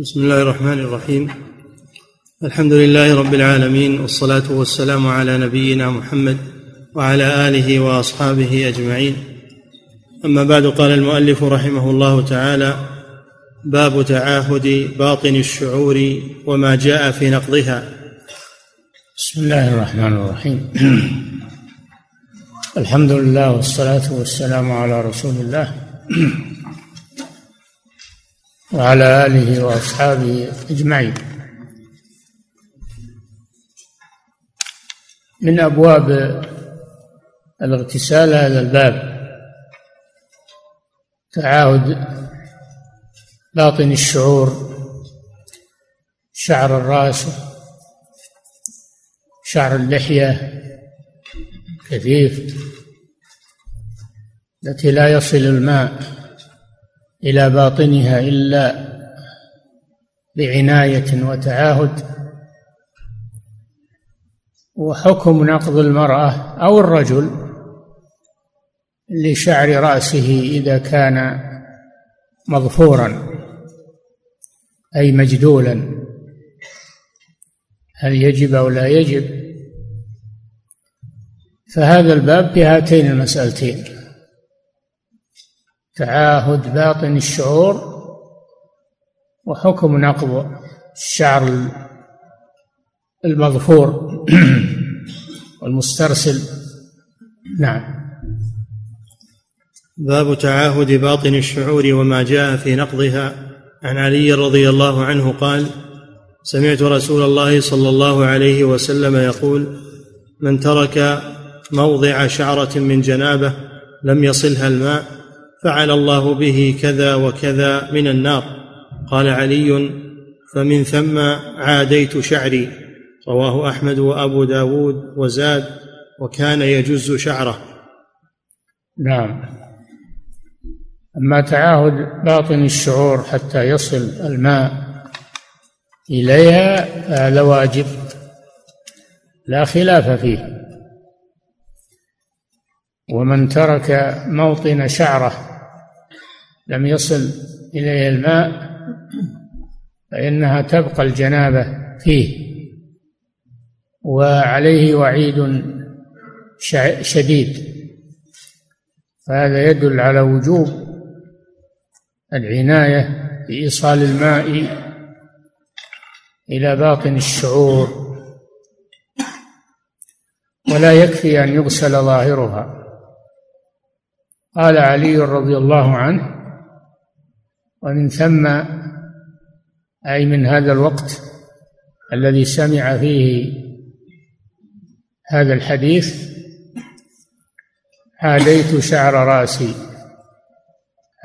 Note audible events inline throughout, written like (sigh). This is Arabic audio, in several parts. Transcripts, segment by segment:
بسم الله الرحمن الرحيم الحمد لله رب العالمين والصلاه والسلام على نبينا محمد وعلى اله واصحابه اجمعين اما بعد قال المؤلف رحمه الله تعالى باب تعاهد باطن الشعور وما جاء في نقضها بسم الله الرحمن الرحيم الحمد لله والصلاه والسلام على رسول الله وعلى آله وأصحابه أجمعين. من أبواب الاغتسال هذا الباب تعاهد باطن الشعور شعر الرأس شعر اللحية كثيف التي لا يصل الماء. إلى باطنها إلا بعناية وتعاهد. وحكم نقض المرأة أو الرجل لشعر رأسه إذا كان مظفورا أي مجدولا. هل يجب أو لا يجب؟ فهذا الباب بهاتين المسألتين. تعاهد باطن الشعور وحكم نقض الشعر المظفور (clears throat) والمسترسل. نعم. باب تعاهد باطن الشعور وما جاء في نقضها. عن علي رضي الله عنه قال سمعت رسول الله صلى الله عليه وسلم يقول من ترك موضع شعرة من جنابة لم يصلها الماء فعل الله به كذا وكذا من النار. قال علي فمن ثم عاديت شعري. رواه أحمد وأبو داود وزاد وكان يجز شعره. نعم. أما تعاهد باطن الشعور حتى يصل الماء إليها هذا واجب. لا خلاف فيه. ومن ترك موطن شعره لم يصل إليه الماء فإنها تبقى الجنابة فيه. وعليه وعيد شديد. فهذا يدل على وجوب العناية بإيصال الماء إلى باطن الشعور. ولا يكفي أن يغسل ظاهرها. قال علي رضي الله عنه ومن ثم أي من هذا الوقت الذي سمع فيه هذا الحديث عاديت شعر رأسي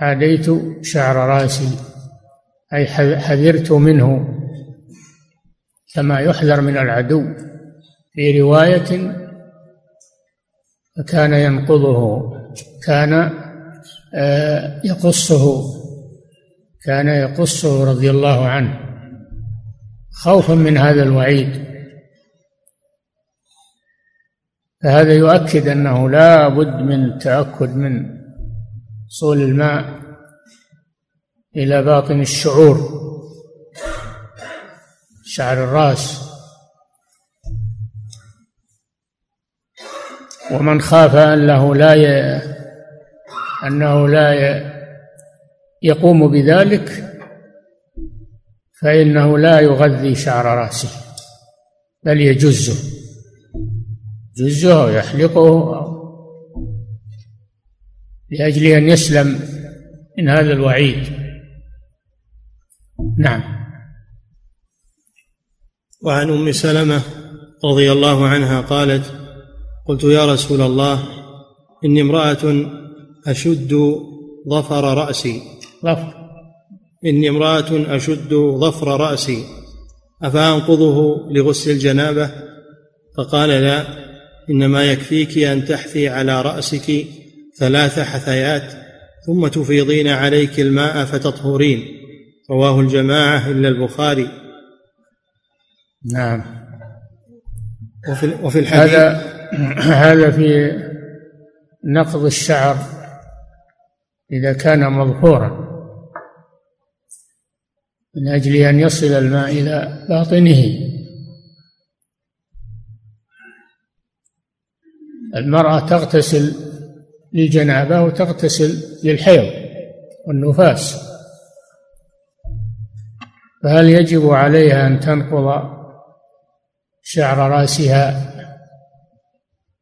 عاديت شعر رأسي أي حذرت منه كما يحذر من العدو. في رواية فكان ينقضه. كان آه، يقصه كان يقصه رضي الله عنه خوفا من هذا الوعيد. فهذا يؤكد أنه لا بد من التأكد من وصول الماء إلى باطن الشعور شعر الرأس. ومن خاف انه لا ي... أنه لا ي... يقوم بذلك فإنه لا يغذي شعر رأسه بل يجزه. يجزه ويحلقه لأجل أن يسلم من هذا الوعيد. نعم. وعن أم سلمة رضي الله عنها قالت قلت يا رسول الله إني امرأة أشد ظفر رأسي. ظفر إني امرأة أشد ظفر رأسي. أفأنقضه لغسل الجنابة؟ فقال لا إنما يكفيك أن تحثي على رأسك ثلاث حثيات ثم تفيضين عليك الماء فتطهرين. رواه الجماعة إلا البخاري. نعم. وفي, وفي الحديث هذا (clears throat) هذا في نقض الشعر إذا كان مظهورا. من أجل أن يصل الماء إلى باطنه. المرأة تغتسل للجنابة وتغتسل للحيض والنفاس. فهل يجب عليها أن تنقض شعر رأسها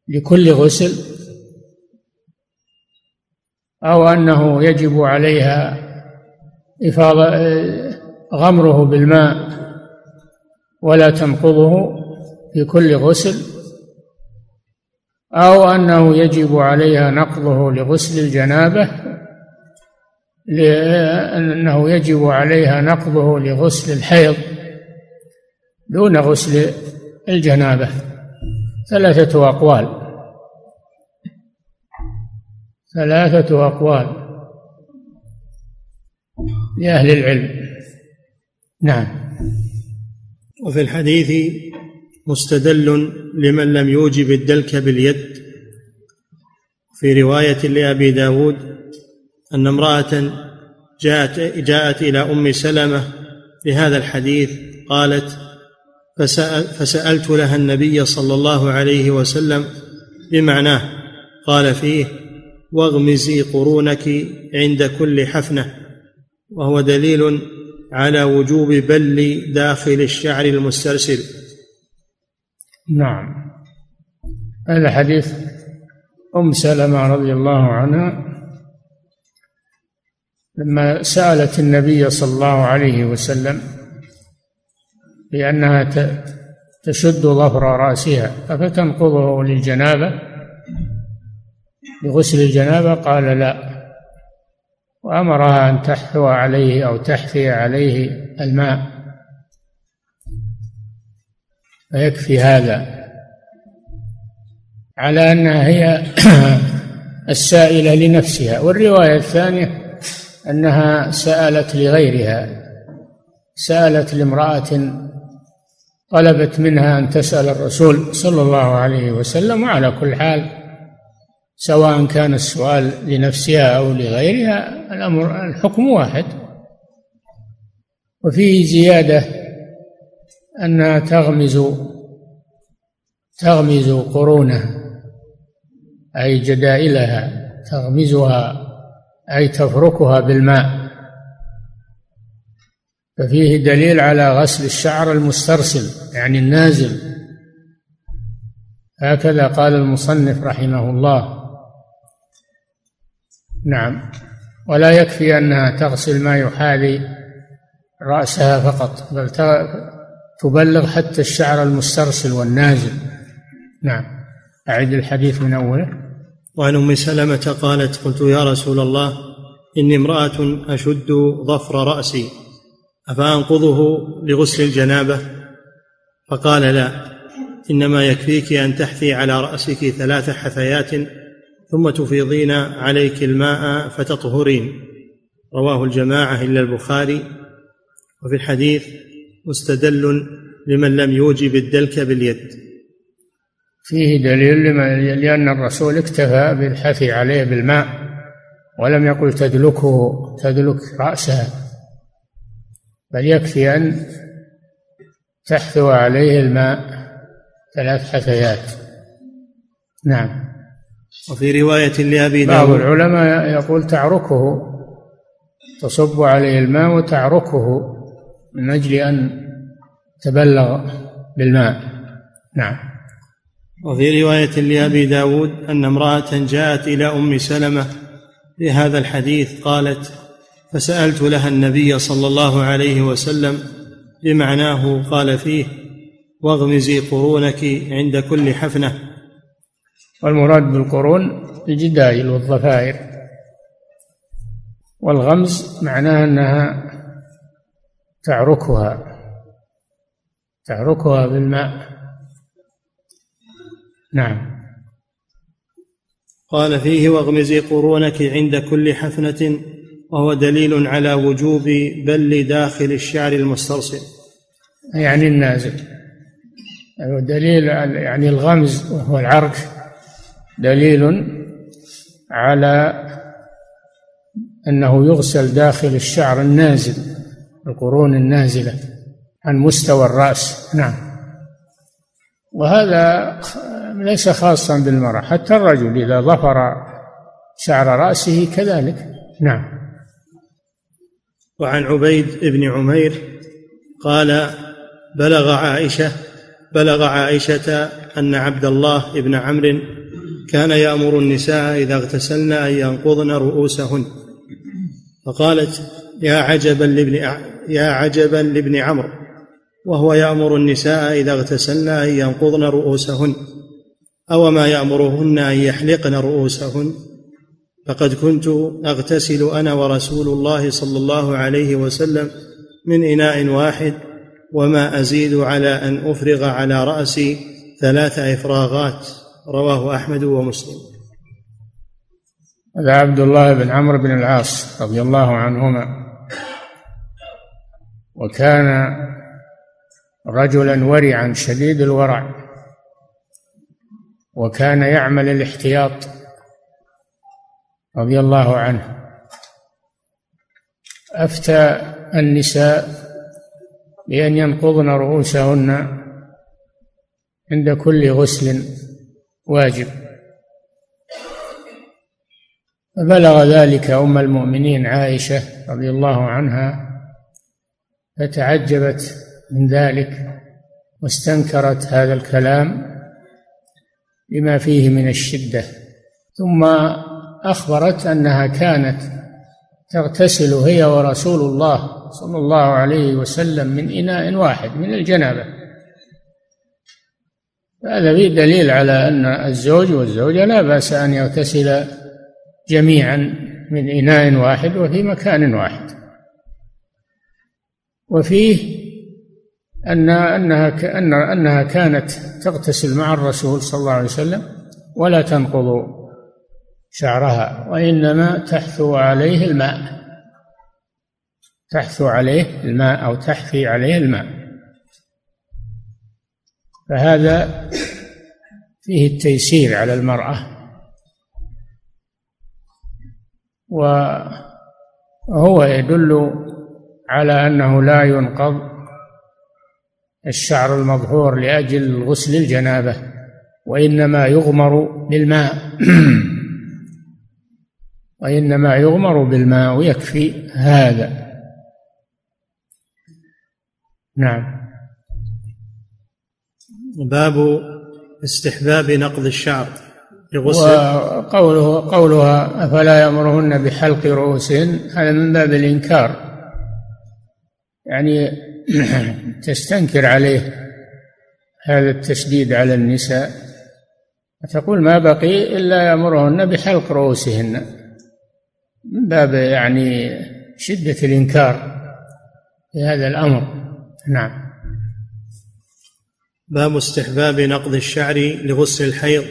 لكل غسل أو أنه يجب عليها إفاضة غمره بالماء ولا تنقضه في كل غسل أو أنه يجب عليها نقضه لغسل الجنابة لأنه يجب عليها نقضه لغسل الحيض دون غسل الجنابة. ثلاثة أقوال. ثلاثة أقوال. لأهل العلم. نعم. وفي الحديث مستدل لمن لم يوجب الدلك باليد. في رواية لأبي داود أن امرأة جاءت, جاءت إلى أم سلمة بهذا الحديث قالت فسأل فسألت لها النبي صلى الله عليه وسلم بمعناه قال فيه واغمزي قرونك عند كل حفنة وهو دليل على وجوب بل داخل الشعر المسترسل. نعم. هذا حديث أم سلمة رضي الله عنها لما سألت النبي صلى الله عليه وسلم بأنها تشد ظفر رأسها. أفتنقضه للجنابة؟ لغسل الجنابة؟ قال لا. وأمرها أن تحثو عليه أو تحثي عليه الماء. فيكفي هذا. على أنها هي (clears throat) السائلة لنفسها. والرواية الثانية أنها سألت لغيرها. سألت لامرأة طلبت منها أن تسأل الرسول صلى الله عليه وسلم وعلى كل حال سواء كان السؤال لنفسها أو لغيرها الأمر الحكم واحد. وفيه زيادة أنها تغمز تغمز قرونه أي جدائلها تغمزها أي تفركها بالماء. ففيه دليل على غسل الشعر المسترسل يعني النازل. هكذا قال المصنف رحمه الله. نعم. ولا يكفي أنها تغسل ما يحاذي رأسها فقط بل تبلغ حتى الشعر المسترسل والنازل. نعم. أعد الحديث من أوله. وعن أم سلمة قالت قلت يا رسول الله إني امرأة أشد ظفر رأسي. أفأنقضه لغسل الجنابة؟ فقال لا إنما يكفيك أن تحثي على رأسك ثلاث حثيات ثم تفيضين عليك الماء فتطهرين. رواه الجماعة إلا البخاري. وفي الحديث مستدل لمن لم يوجب الدلك باليد. فيه دليل لأن الرسول اكتفى بالحث عليه بالماء ولم يقل تدلكه تدلك رأسها بل يكفي أن تحثو عليه الماء ثلاث حثيات. نعم. وفي رواية لأبي داود بعض العلماء يقول تعركه تصب عليه الماء وتعركه من أجل أن تبلغ بالماء. نعم. وفي رواية لأبي داود أن امرأة جاءت إلى أم سلمة في هذا الحديث قالت فسألت لها النبي صلى الله عليه وسلم بمعناه قال فيه واغمزي قرونك عند كل حفنة. والمراد بالقرون الجدايل والضفائر. والغمز معناه أنها تعركها تعركها بالماء. نعم. قال فيه واغمزي قرونك عند كل حفنة. وهو دليل على وجوب بل داخل الشعر المسترسل. يعني النازل. دليل يعني الغمز وهو العرك دليل على أنه يغسل داخل الشعر النازل القرون النازلة عن مستوى الرأس. نعم. وهذا ليس خاصا بالمرأة حتى الرجل إذا ظفر شعر رأسه كذلك. نعم. وعن عبيد بن عمير قال بلغ عائشة بلغ عائشة أن عبد الله بن عمرو كان يأمر النساء إذا اغتسلن أن ينقضن رؤوسهن. فقالت يا عجبا لابن يا عجبا لابن عمرو. وهو يأمر النساء إذا اغتسلن أن ينقضن رؤوسهن. أو ما يأمرهن أن يحلقن رؤوسهن. فقد كنت أغتسل أنا ورسول الله صلى الله عليه وسلم من إناء واحد وما أزيد على أن أفرغ على رأسي ثلاث إفراغات. رواه أحمد ومسلم. هذا عبد الله بن عمرو بن العاص رضي الله عنهما. وكان رجلا ورعا شديد الورع وكان يعمل الاحتياط. رضي الله عنه. أفتى النساء بأن ينقضن رؤوسهن عند كل غسل واجب. فبلغ ذلك أم المؤمنين عائشة رضي الله عنها فتعجبت من ذلك واستنكرت هذا الكلام لما فيه من الشدة. ثم أخبرت أنها كانت تغتسل هي ورسول الله صلى الله عليه وسلم من إناء واحد من الجنابة. هذا فيه دليل على أن الزوج والزوجة لا بأس أن يغتسل جميعا من إناء واحد وفي مكان واحد. وفيه أن أنها أن أنها كانت تغتسل مع الرسول صلى الله عليه وسلم ولا تنقض شعرها. وإنما تحثو عليه الماء. تحثو عليه الماء أو تحفي عليه الماء. فهذا فيه التيسير على المرأة. وهو يدل على أنه لا ينقض الشعر المظهور لأجل غسل الجنابة وإنما يغمر بالماء (clears throat) وإنما يغمر بالماء ويكفي هذا. نعم. باب استحباب نقض الشعر لغسل وقوله قولها أفلا يأمرهن بحلق رؤوسهن هذا من باب الإنكار. يعني (clears throat) تستنكر عليه هذا التشديد على النساء. تقول ما بقي إلا يأمرهن بحلق رؤوسهن. من باب يعني شدة الإنكار في هذا الأمر. نعم. باب استحباب نقض الشعر لغسل الحيض.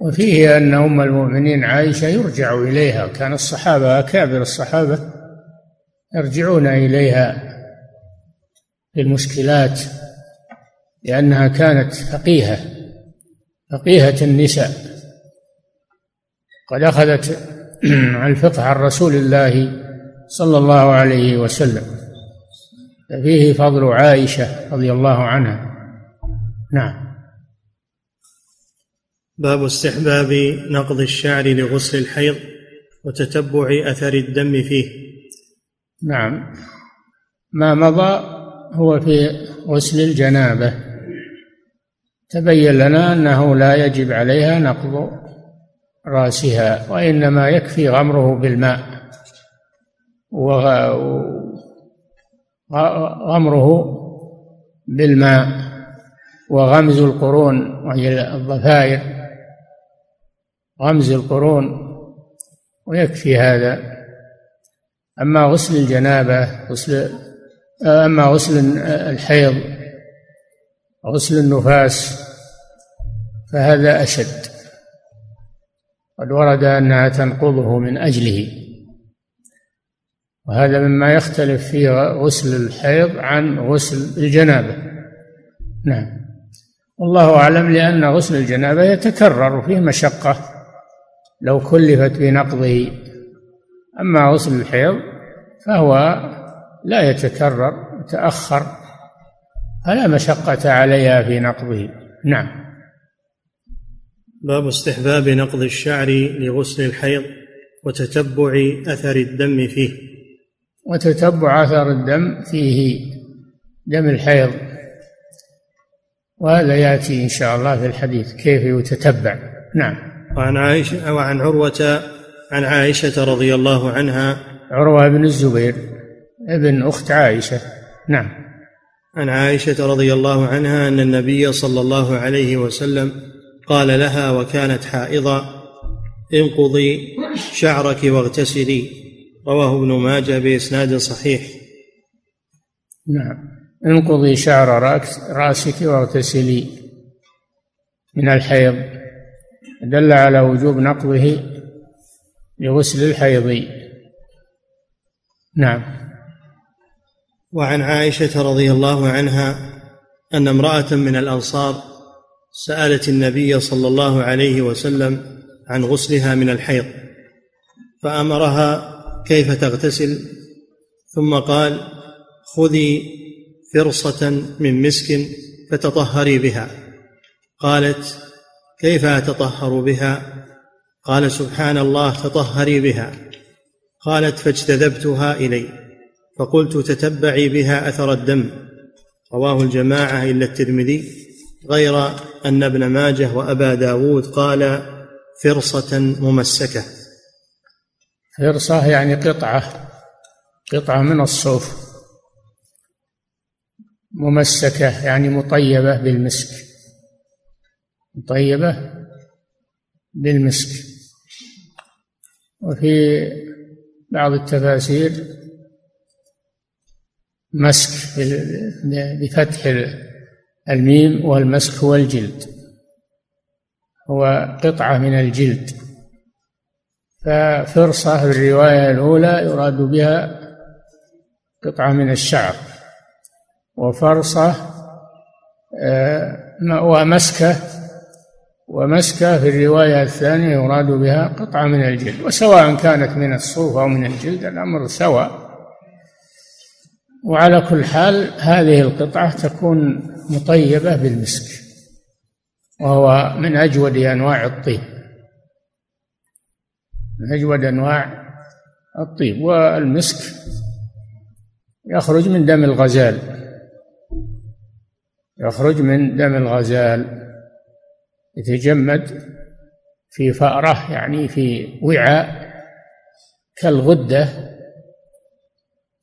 وفيه أن أم المؤمنين عائشة يرجع إليها كان الصحابة أكابر الصحابة يرجعون إليها في المشكلات لأنها كانت فقيهة فقيهة النساء. قد أخذت الفقه عن رسول الله صلى الله عليه وسلم. ففيه فضل عائشة رضي الله عنها. نعم. باب استحباب نقض الشعر لغسل الحيض وتتبع أثر الدم فيه. نعم. ما مضى هو في غسل الجنابة. تبين لنا أنه لا يجب عليها نقض رأسها وإنما يكفي غمره بالماء. وغمره بالماء. وغمز القرون وهي الضفائر. غمز القرون ويكفي هذا. أما غسل الجنابة غسل أما غسل الحيض غسل النفاس فهذا أشد. قد ورد أنها تنقضه من أجله. وهذا مما يختلف فيه غسل الحيض عن غسل الجنابة. نعم. والله أعلم لأن غسل الجنابة يتكرر فيه مشقة لو كلفت بنقضه. أما غسل الحيض فهو لا يتكرر يتأخر فلا مشقة عليها في نقضه. نعم. باب استحباب نقض الشعر لغسل الحيض وتتبع أثر الدم فيه. وتتبع أثر الدم فيه دم الحيض. وهذا يأتي إن شاء الله في الحديث كيف يتتبع؟ نعم. وعن عائشة وعن عروة عن عائشة رضي الله عنها. عروة بن الزبير ابن أخت عائشة. نعم. عن عائشة رضي الله عنها أن النبي صلى الله عليه وسلم قال لها وكانت حائضا انقضي شعرك واغتسلي. رواه ابن ماجه بإسناد صحيح. نعم. انقضي شعر رأسك واغتسلي. من الحيض. دل على وجوب نقضه لغسل الحيض. نعم. وعن عائشة رضي الله عنها أن امرأة من الأنصار سألت النبي صلى الله عليه وسلم عن غسلها من الحيض فأمرها كيف تغتسل ثم قال خذي فرصة من مسك فتطهري بها. قالت كيف أتطهر بها؟ قال سبحان الله تطهري بها. قالت فاجتذبتها إلي فقلت تتبعي بها أثر الدم. رواه الجماعة إلا الترمذي. غير أن ابن ماجه وأبا داود قال فرصة ممسكة. فرصة يعني قطعة قطعة من الصوف. ممسكة يعني مطيبة بالمسك. مطيبة بالمسك. وفي بعض التفاسير مسك بفتح الميم والمسك هو الجلد هو قطعة من الجلد. ففرصة في الرواية الأولى يراد بها قطعة من الشعر. وفرصة آه، ومسكة ومسكة في الرواية الثانية يراد بها قطعة من الجلد. وسواء كانت من الصوف أو من الجلد الأمر سواء. وعلى كل حال هذه القطعة تكون مطيبة بالمسك وهو من أجود أنواع الطيب من أجود أنواع الطيب والمسك يخرج من دم الغزال يخرج من دم الغزال يتجمد في فأرة يعني في وعاء كالغدة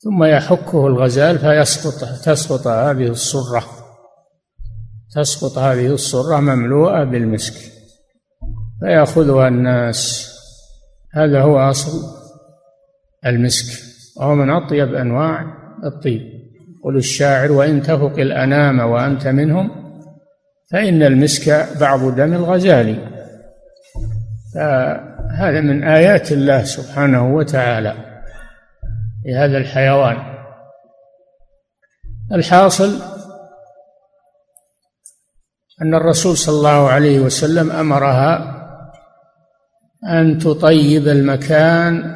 ثم يحكه الغزال فيسقط تسقط هذه الصرة تسقط هذه الصرة مملوءة بالمسك. فيأخذها الناس. هذا هو أصل المسك. وهو من أطيب أنواع الطيب. قل الشاعر وإن تفق الأنام وأنت منهم فإن المسك بعض دم الغزال. فهذا من آيات الله سبحانه وتعالى. لهذا الحيوان. الحاصل أن الرسول صلى الله عليه وسلم أمرها أن تطيب المكان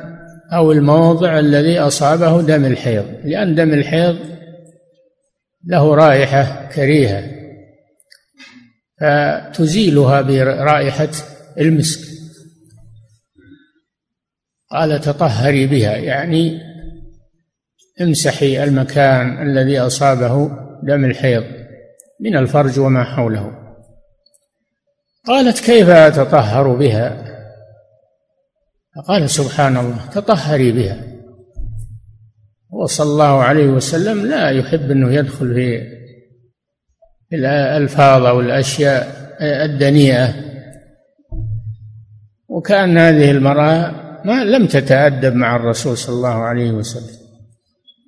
أو الموضع الذي أصابه دم الحيض لأن دم الحيض له رائحة كريهة فتزيلها برائحة المسك. قال تطهري بها يعني امسحي المكان الذي أصابه دم الحيض من الفرج وما حوله. قالت كيف أتطهر بها؟ فقال سبحان الله تطهري بها. وصلى الله عليه وسلم لا يحب أنه يدخل في الألفاظ أو الأشياء الدنيئة. وكأن هذه المرأة ما لم تتأدب مع الرسول صلى الله عليه وسلم.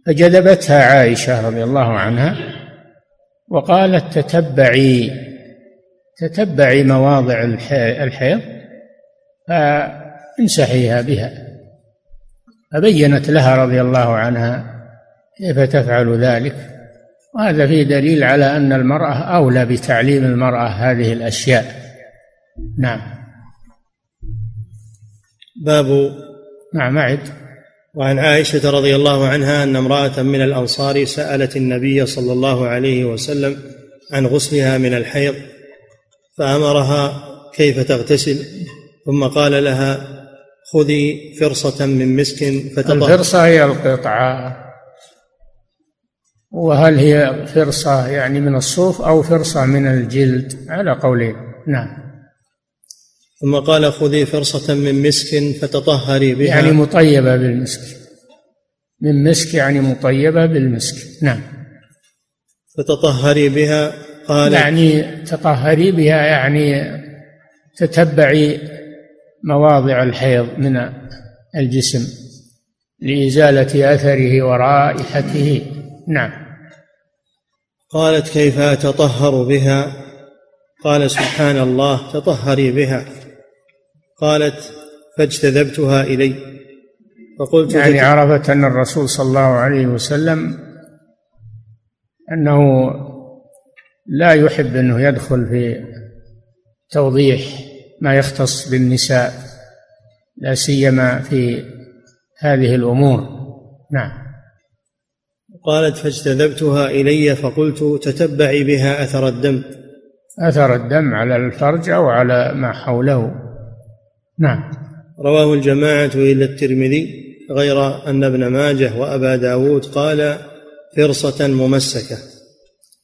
فجذبتها عائشة رضي الله عنها وقالت تتبعي تتبعي مواضع الحيض فانسحيها بها. فبينت لها رضي الله عنها كيف تفعل ذلك. وهذا فيه دليل على أن المرأة أولى بتعليم المرأة هذه الأشياء. نعم. باب نعم أعد. وعن عائشة رضي الله عنها أن امرأة من الأنصار سألت النبي صلى الله عليه وسلم عن غسلها من الحيض فأمرها كيف تغتسل ثم قال لها خذي فرصة من مسك فتطهر الفرصة هي القطعة. وهل هي فرصة يعني من الصوف أو فرصة من الجلد؟ على قولين. نعم. ثم قال خذي فرصة من مسك فتطهري بها. يعني مطيبة بالمسك. من مسك يعني مطيبة بالمسك. نعم. فتطهري بها. قال يعني تطهري بها يعني تتبعي مواضع الحيض من الجسم لإزالة أثره ورائحته. نعم. قالت كيف أتطهر بها؟ قال سبحان الله تطهري بها. قالت فاجتذبتها إلي. فقلت يعني عرفت أن الرسول صلى الله عليه وسلم أنه لا يحب أنه يدخل في توضيح ما يختص بالنساء لا سيما في هذه الأمور. نعم. قالت فاجتذبتها إلي فقلت تتبعي بها أثر الدم. أثر الدم على الفرج أو على ما حوله. نعم. رواه الجماعة إلى الترمذي غير أن ابن ماجه وأبا داود قال فرصة ممسكة.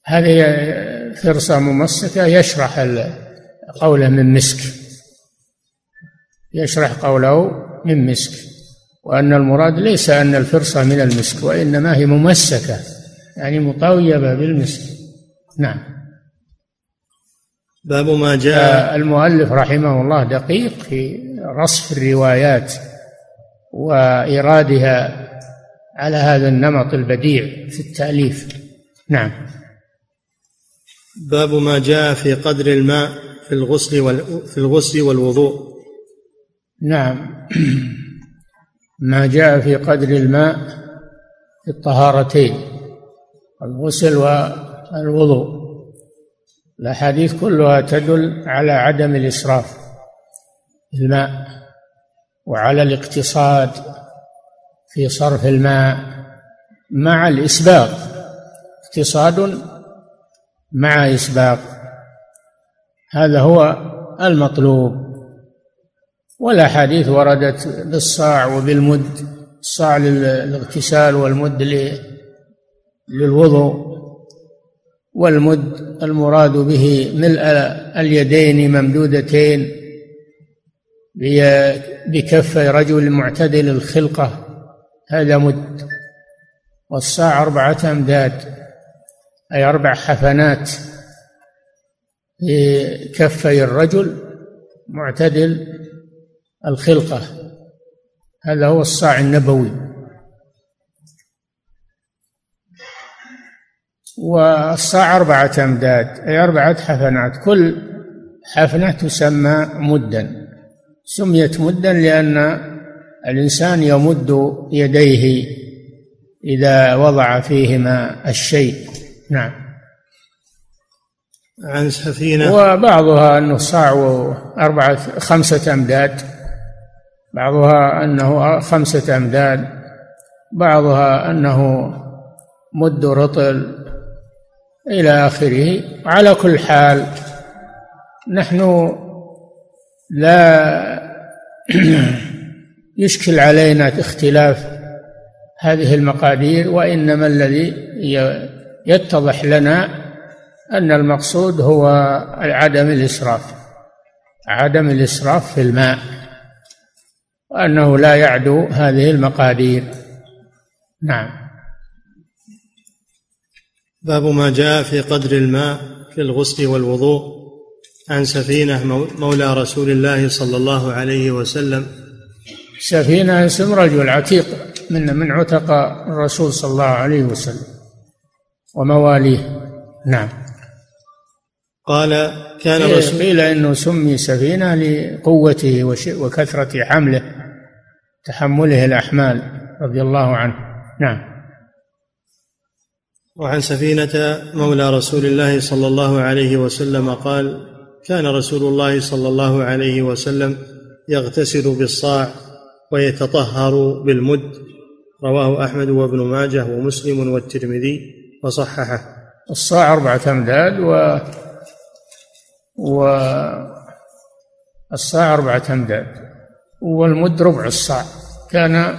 هذه فرصة ممسكة يشرح قوله من مسك. يشرح قوله من مسك. وأن المراد ليس أن الفرصة من المسك وإنما هي ممسكة يعني مطويبة بالمسك. نعم. باب ما جاء المؤلف رحمه الله دقيق في رصف الروايات وإيرادها على هذا النمط البديع في التأليف. نعم. باب ما جاء في قدر الماء في الغسل في الغسل والوضوء. نعم. ما جاء في قدر الماء في الطهارتين الغسل والوضوء. الأحاديث كلها تدل على عدم الإسراف في الماء وعلى الاقتصاد في صرف الماء مع الإسباغ اقتصاد مع إسباغ هذا هو المطلوب. والأحاديث وردت بالصاع وبالمد الصاع للاغتسال والمد للوضوء. والمد المراد به ملء اليدين ممدودتين بكفي رجل معتدل الخلقة. هذا مد. والصاع أربعة أمداد. أي أربع حفنات في كفي الرجل معتدل الخلقة. هذا هو الصاع النبوي. والصاع أربعة أمداد أي أربعة حفنات كل حفنة تسمى مدا. سميت مدا لأن الإنسان يمد يديه إذا وضع فيهما الشيء. نعم. عن سفينة. وبعضها أنه صاع أربعة خمسة أمداد. بعضها أنه خمسة أمداد. بعضها أنه مد رطل. إلى آخره. على كل حال نحن لا (clears throat) يشكل علينا اختلاف هذه المقادير وإنما الذي يتضح لنا أن المقصود هو عدم الإسراف عدم الإسراف في الماء وأنه لا يعدو هذه المقادير. نعم. باب ما جاء في قدر الماء في الغسل والوضوء عن سفينة مولى رسول الله صلى الله عليه وسلم. سفينة اسم رجل عتيق من من عتق الرسول صلى الله عليه وسلم ومواليه. نعم. قال كان الرسول قيل إنه سمي سفينة لقوته وكثرة حمله تحمله الأحمال رضي الله عنه. نعم. وعن سفينة مولى رسول الله صلى الله عليه وسلم قال كان رسول الله صلى الله عليه وسلم يغتسل بالصاع ويتطهر بالمد رواه أحمد وابن ماجه ومسلم والترمذي وصححه. الصاع أربعة أمداد و و الصاع أربعة أمداد والمد ربع الصاع. كان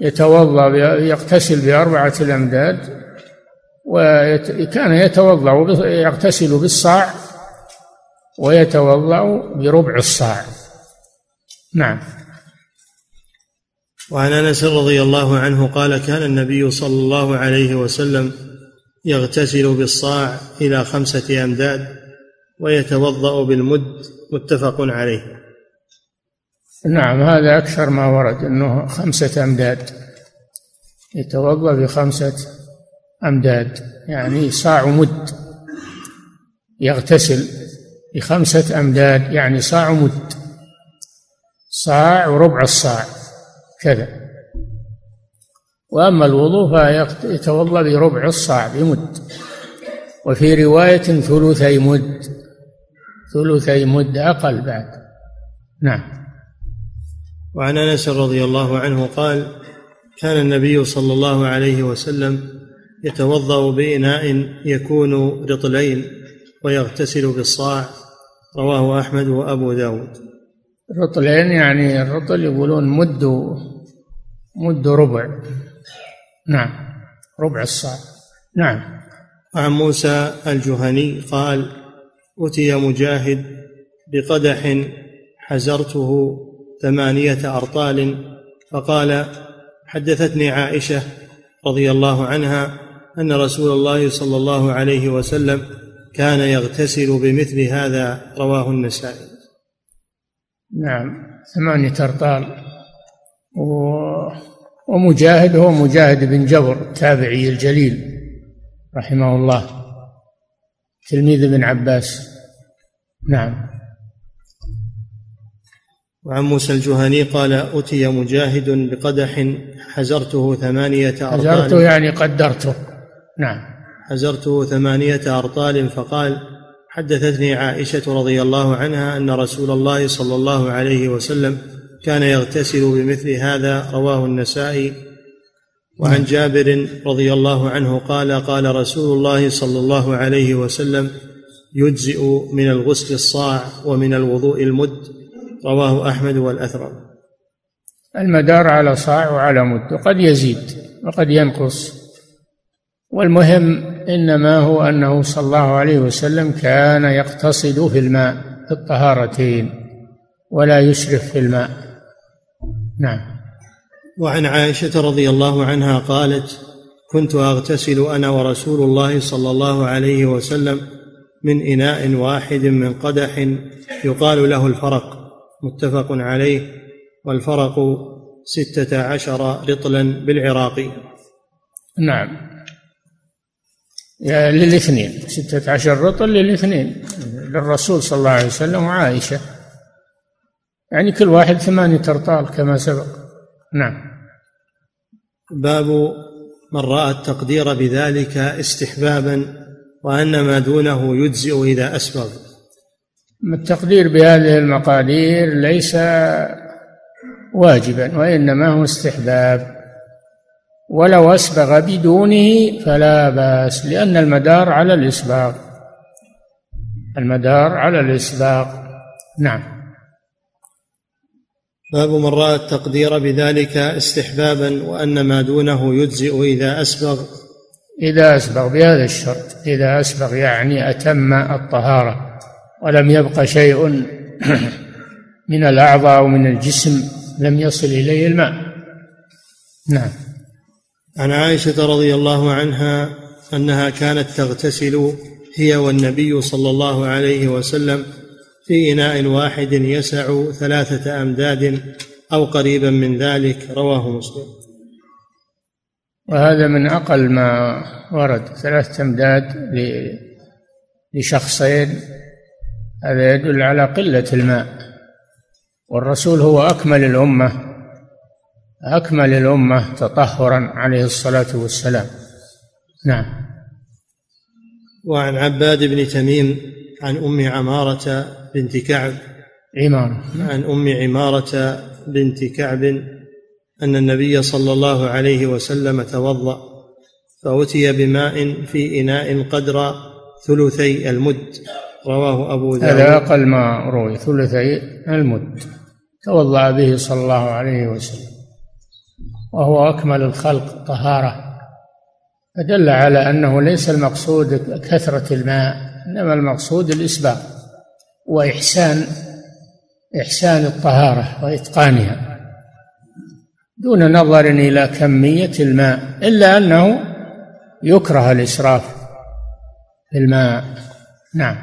يتوضأ يغتسل بأربعة الأمداد وكان يتوضأ يغتسل بالصاع ويتوضأ بربع الصاع. نعم. وعن أنس رضي الله عنه قال كان النبي صلى الله عليه وسلم يغتسل بالصاع إلى خمسة أمداد ويتوضأ بالمد متفق عليه. نعم هذا أكثر ما ورد إنه خمسة أمداد. يتوضأ بخمسة أمداد يعني صاع مد. يغتسل بخمسة أمداد يعني صاع مد. صاع وربع الصاع كذا. وأما الوضوء فيتوضأ بربع الصاع بمد. وفي رواية ثلثي مد. ثلثي مد أقل بعد. نعم. وعن أنس رضي الله عنه قال كان النبي صلى الله عليه وسلم يتوضأ بإناء يكون رطلين ويغتسل بالصاع. رواه أحمد وأبو داود. رطلين يعني الرطل يقولون مد مد ربع. نعم ربع الصاع. نعم. عن موسى الجهني قال أتي مجاهد بقدح حزرته ثمانية أرطال فقال حدثتني عائشة رضي الله عنها أن رسول الله صلى الله عليه وسلم كان يغتسل بمثل هذا رواه النسائي. نعم ثمانية أرطال و... ومجاهد هو مجاهد بن جبر التابعي الجليل رحمه الله. تلميذ ابن عباس. نعم. وعن موسى الجهني قال أتي مجاهد بقدح حزرته ثمانية أرطال حزرته يعني قدرته. نعم. حزرته ثمانية أرطال فقال حدثتني عائشة رضي الله عنها أن رسول الله صلى الله عليه وسلم كان يغتسل بمثل هذا رواه النسائي. وعن جابر رضي الله عنه قال قال رسول الله صلى الله عليه وسلم يجزئ من الغسل الصاع ومن الوضوء المد. رواه أحمد والاثرم المدار على صاع وعلى مد وقد يزيد وقد ينقص. والمهم إنما هو أنه صلى الله عليه وسلم كان يقتصد في الماء في الطهارتين ولا يسرف في الماء. نعم. وعن عائشة رضي الله عنها قالت كنت أغتسل أنا ورسول الله صلى الله عليه وسلم من إناء واحد من قدح يقال له الفرق متفق عليه والفرق ستة عشر رطلا بالعراق. نعم. للاثنين ستة عشر رطل للاثنين للرسول صلى الله عليه وسلم وعائشة. يعني كل واحد ثمانية أرطال كما سبق. نعم. باب من رأى التقدير بذلك استحبابا وأن ما دونه يجزئ إذا أسبغ. التقدير بهذه المقادير ليس واجبا وإنما هو استحباب. ولو أسبغ بدونه فلا بأس لأن المدار على الإسباغ. المدار على الإسباغ. نعم. باب من رأى التقدير بذلك استحبابا وأن ما دونه يجزئ إذا أسبغ. إذا أسبغ بهذا الشرط. إذا أسبغ يعني أتم الطهارة ولم يبق شيء (clears throat) من الأعضاء أو من الجسم لم يصل إليه الماء. نعم. عن عائشة رضي الله عنها أنها كانت تغتسل هي والنبي صلى الله عليه وسلم في إناء واحد يسع ثلاثة أمداد أو قريبا من ذلك رواه مسلم. وهذا من أقل ما ورد ثلاثة أمداد لشخصين هذا يدل على قلة الماء والرسول هو أكمل الأمة. أكمل الأمة تطهرا عليه الصلاة والسلام. نعم. وعن عباد بن تميم عن أم عمارة بنت كعب. عمارة. عن أم عمارة بنت كعب أن النبي صلى الله عليه وسلم توضأ فأتي بماء في إناء قدر ثلثي المد. رواه أبو داود. هذا أقل ما روي ثلثي المد. توضأ به صلى الله عليه وسلم. وهو أكمل الخلق طهارة. فدل على أنه ليس المقصود كثرة الماء إنما المقصود الاسباغ وإحسان إحسان الطهارة وإتقانها. دون نظر إلى كمية الماء إلا أنه يكره الإسراف في الماء. نعم.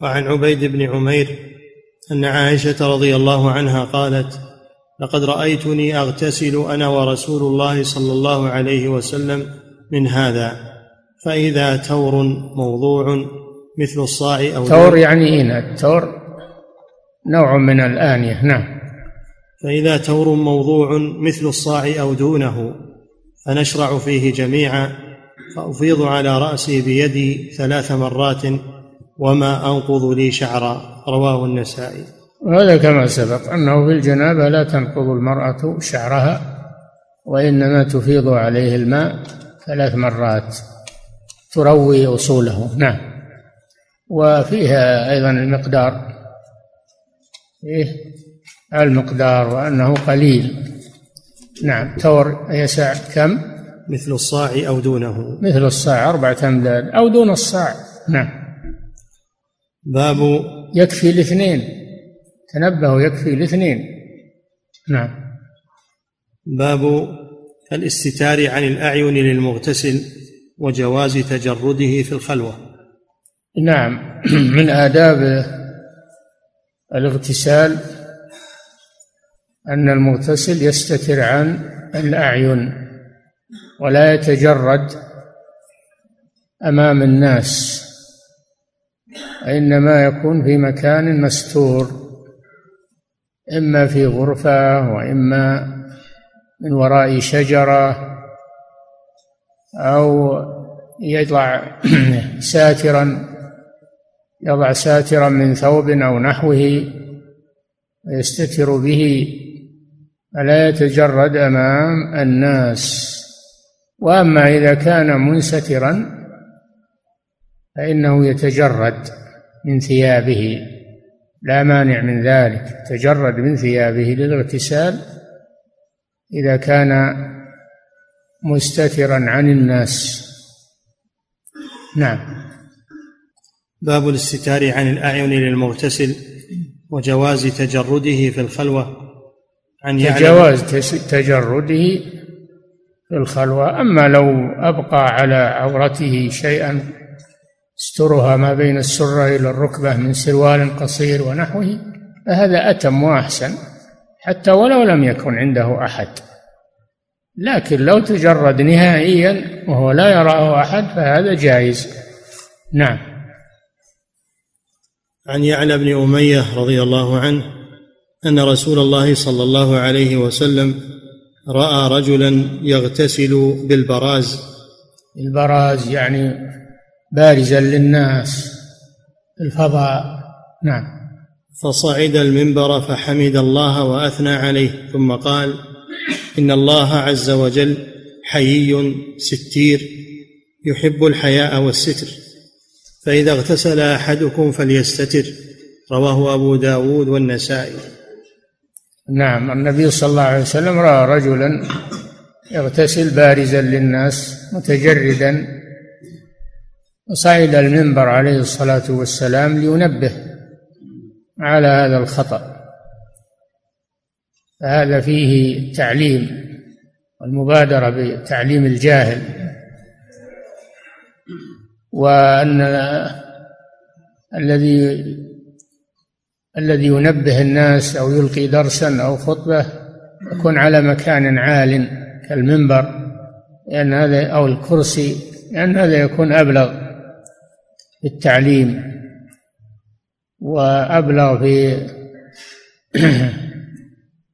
وعن عبيد بن عمير أن عائشة رضي الله عنها قالت لقد رأيتني أغتسل أنا ورسول الله صلى الله عليه وسلم من هذا فإذا تور موضوع مثل الصاع أو تور يعني إناء التور نوع من الآنية نعم. فإذا تور موضوع مثل الصاع أو دونه فنشرع فيه جميعا فأفيض على رأسي بيدي ثلاث مرات وما أنقض لي شعرا رواه النسائي. وهذا كما سبق أنه في الجنابة لا تنقض المرأة شعرها وإنما تفيض عليه الماء ثلاث مرات تروي أصوله. نعم. وفيها أيضا المقدار. إيه؟ المقدار وأنه قليل. نعم. تور يسع كم؟ مثل الصاع أو دونه. مثل الصاع أربعة أمداد أو دون الصاع. نعم. باب يكفي الاثنين. تنبهوا يكفي الاثنين نعم. باب الاستتار عن الأعين للمغتسل وجواز تجرده في الخلوة. نعم. (clears throat) من آداب الاغتسال أن المغتسل يستتر عن الأعين ولا يتجرد أمام الناس وإنما يكون في مكان مستور. إما في غرفة وإما من وراء شجرة أو يضع (clears throat) ساترا يضع ساترا من ثوب أو نحوه ويستتر به. فلا يتجرد أمام الناس. وأما إذا كان منسترا فإنه يتجرد من ثيابه. لا مانع من ذلك تجرد من ثيابه للاغتسال إذا كان مستترا عن الناس. نعم. باب الاستتار عن الأعين للمغتسل وجواز تجرده في الخلوة. عن جواز تجرده في الخلوة. أما لو أبقى على عورته شيئا استرها ما بين السرة إلى الركبة من سروال قصير ونحوه فهذا أتم وأحسن حتى ولو لم يكن عنده أحد. لكن لو تجرد نهائيا وهو لا يراه أحد فهذا جائز. نعم. عن يعلى بن أمية رضي الله عنه أن رسول الله صلى الله عليه وسلم رأى رجلا يغتسل بالبراز. البراز يعني بارزا للناس. الفضاء نعم. فصعد المنبر فحمد الله وأثنى عليه ثم قال إن الله عز وجل حيي ستير يحب الحياء والستر. فإذا اغتسل أحدكم فليستتر. رواه أبو داود والنسائي. نعم النبي صلى الله عليه وسلم رأى رجلا يغتسل بارزا للناس متجردا وصعد المنبر عليه الصلاة والسلام لينبه على هذا الخطأ. فهذا فيه تعليم والمبادرة بتعليم الجاهل وأن الذي الذي ينبه الناس أو يلقي درسا أو خطبة يكون على مكان عال كالمنبر لأن هذا أو الكرسي لأن هذا يكون أبلغ. في التعليم وأبلغ في (clears throat)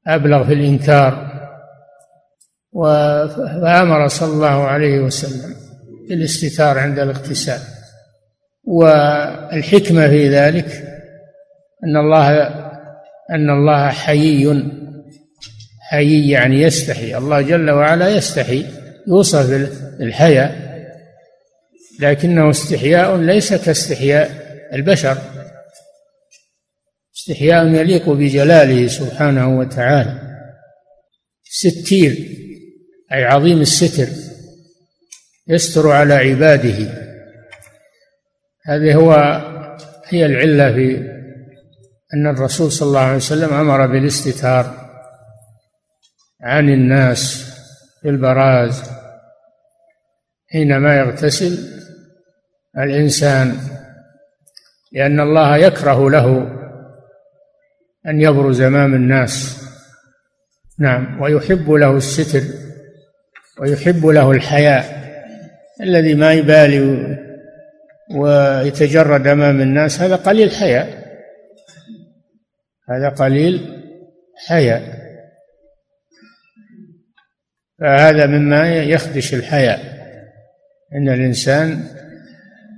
أبلغ في الإنكار فأمر صلى الله عليه وسلم بالاستتار عند الاغتسال. والحكمة في ذلك أن الله أن الله حيي. حيي يعني يستحي. الله جل وعلا يستحي يوصف الحياء لكنه استحياء ليس كاستحياء البشر. استحياء يليق بجلاله سبحانه وتعالى. ستير أي عظيم الستر يستر على عباده. هذه هو هي العلة في أن الرسول صلى الله عليه وسلم أمر بالاستتار عن الناس في البراز حينما يغتسل الإنسان لأن الله يكره له أن يبرز أمام الناس. نعم ويحب له الستر ويحب له الحياء الذي ما يبالي ويتجرد امام الناس. هذا قليل حياء هذا قليل حياء. فهذا مما يخدش الحياء. إن الإنسان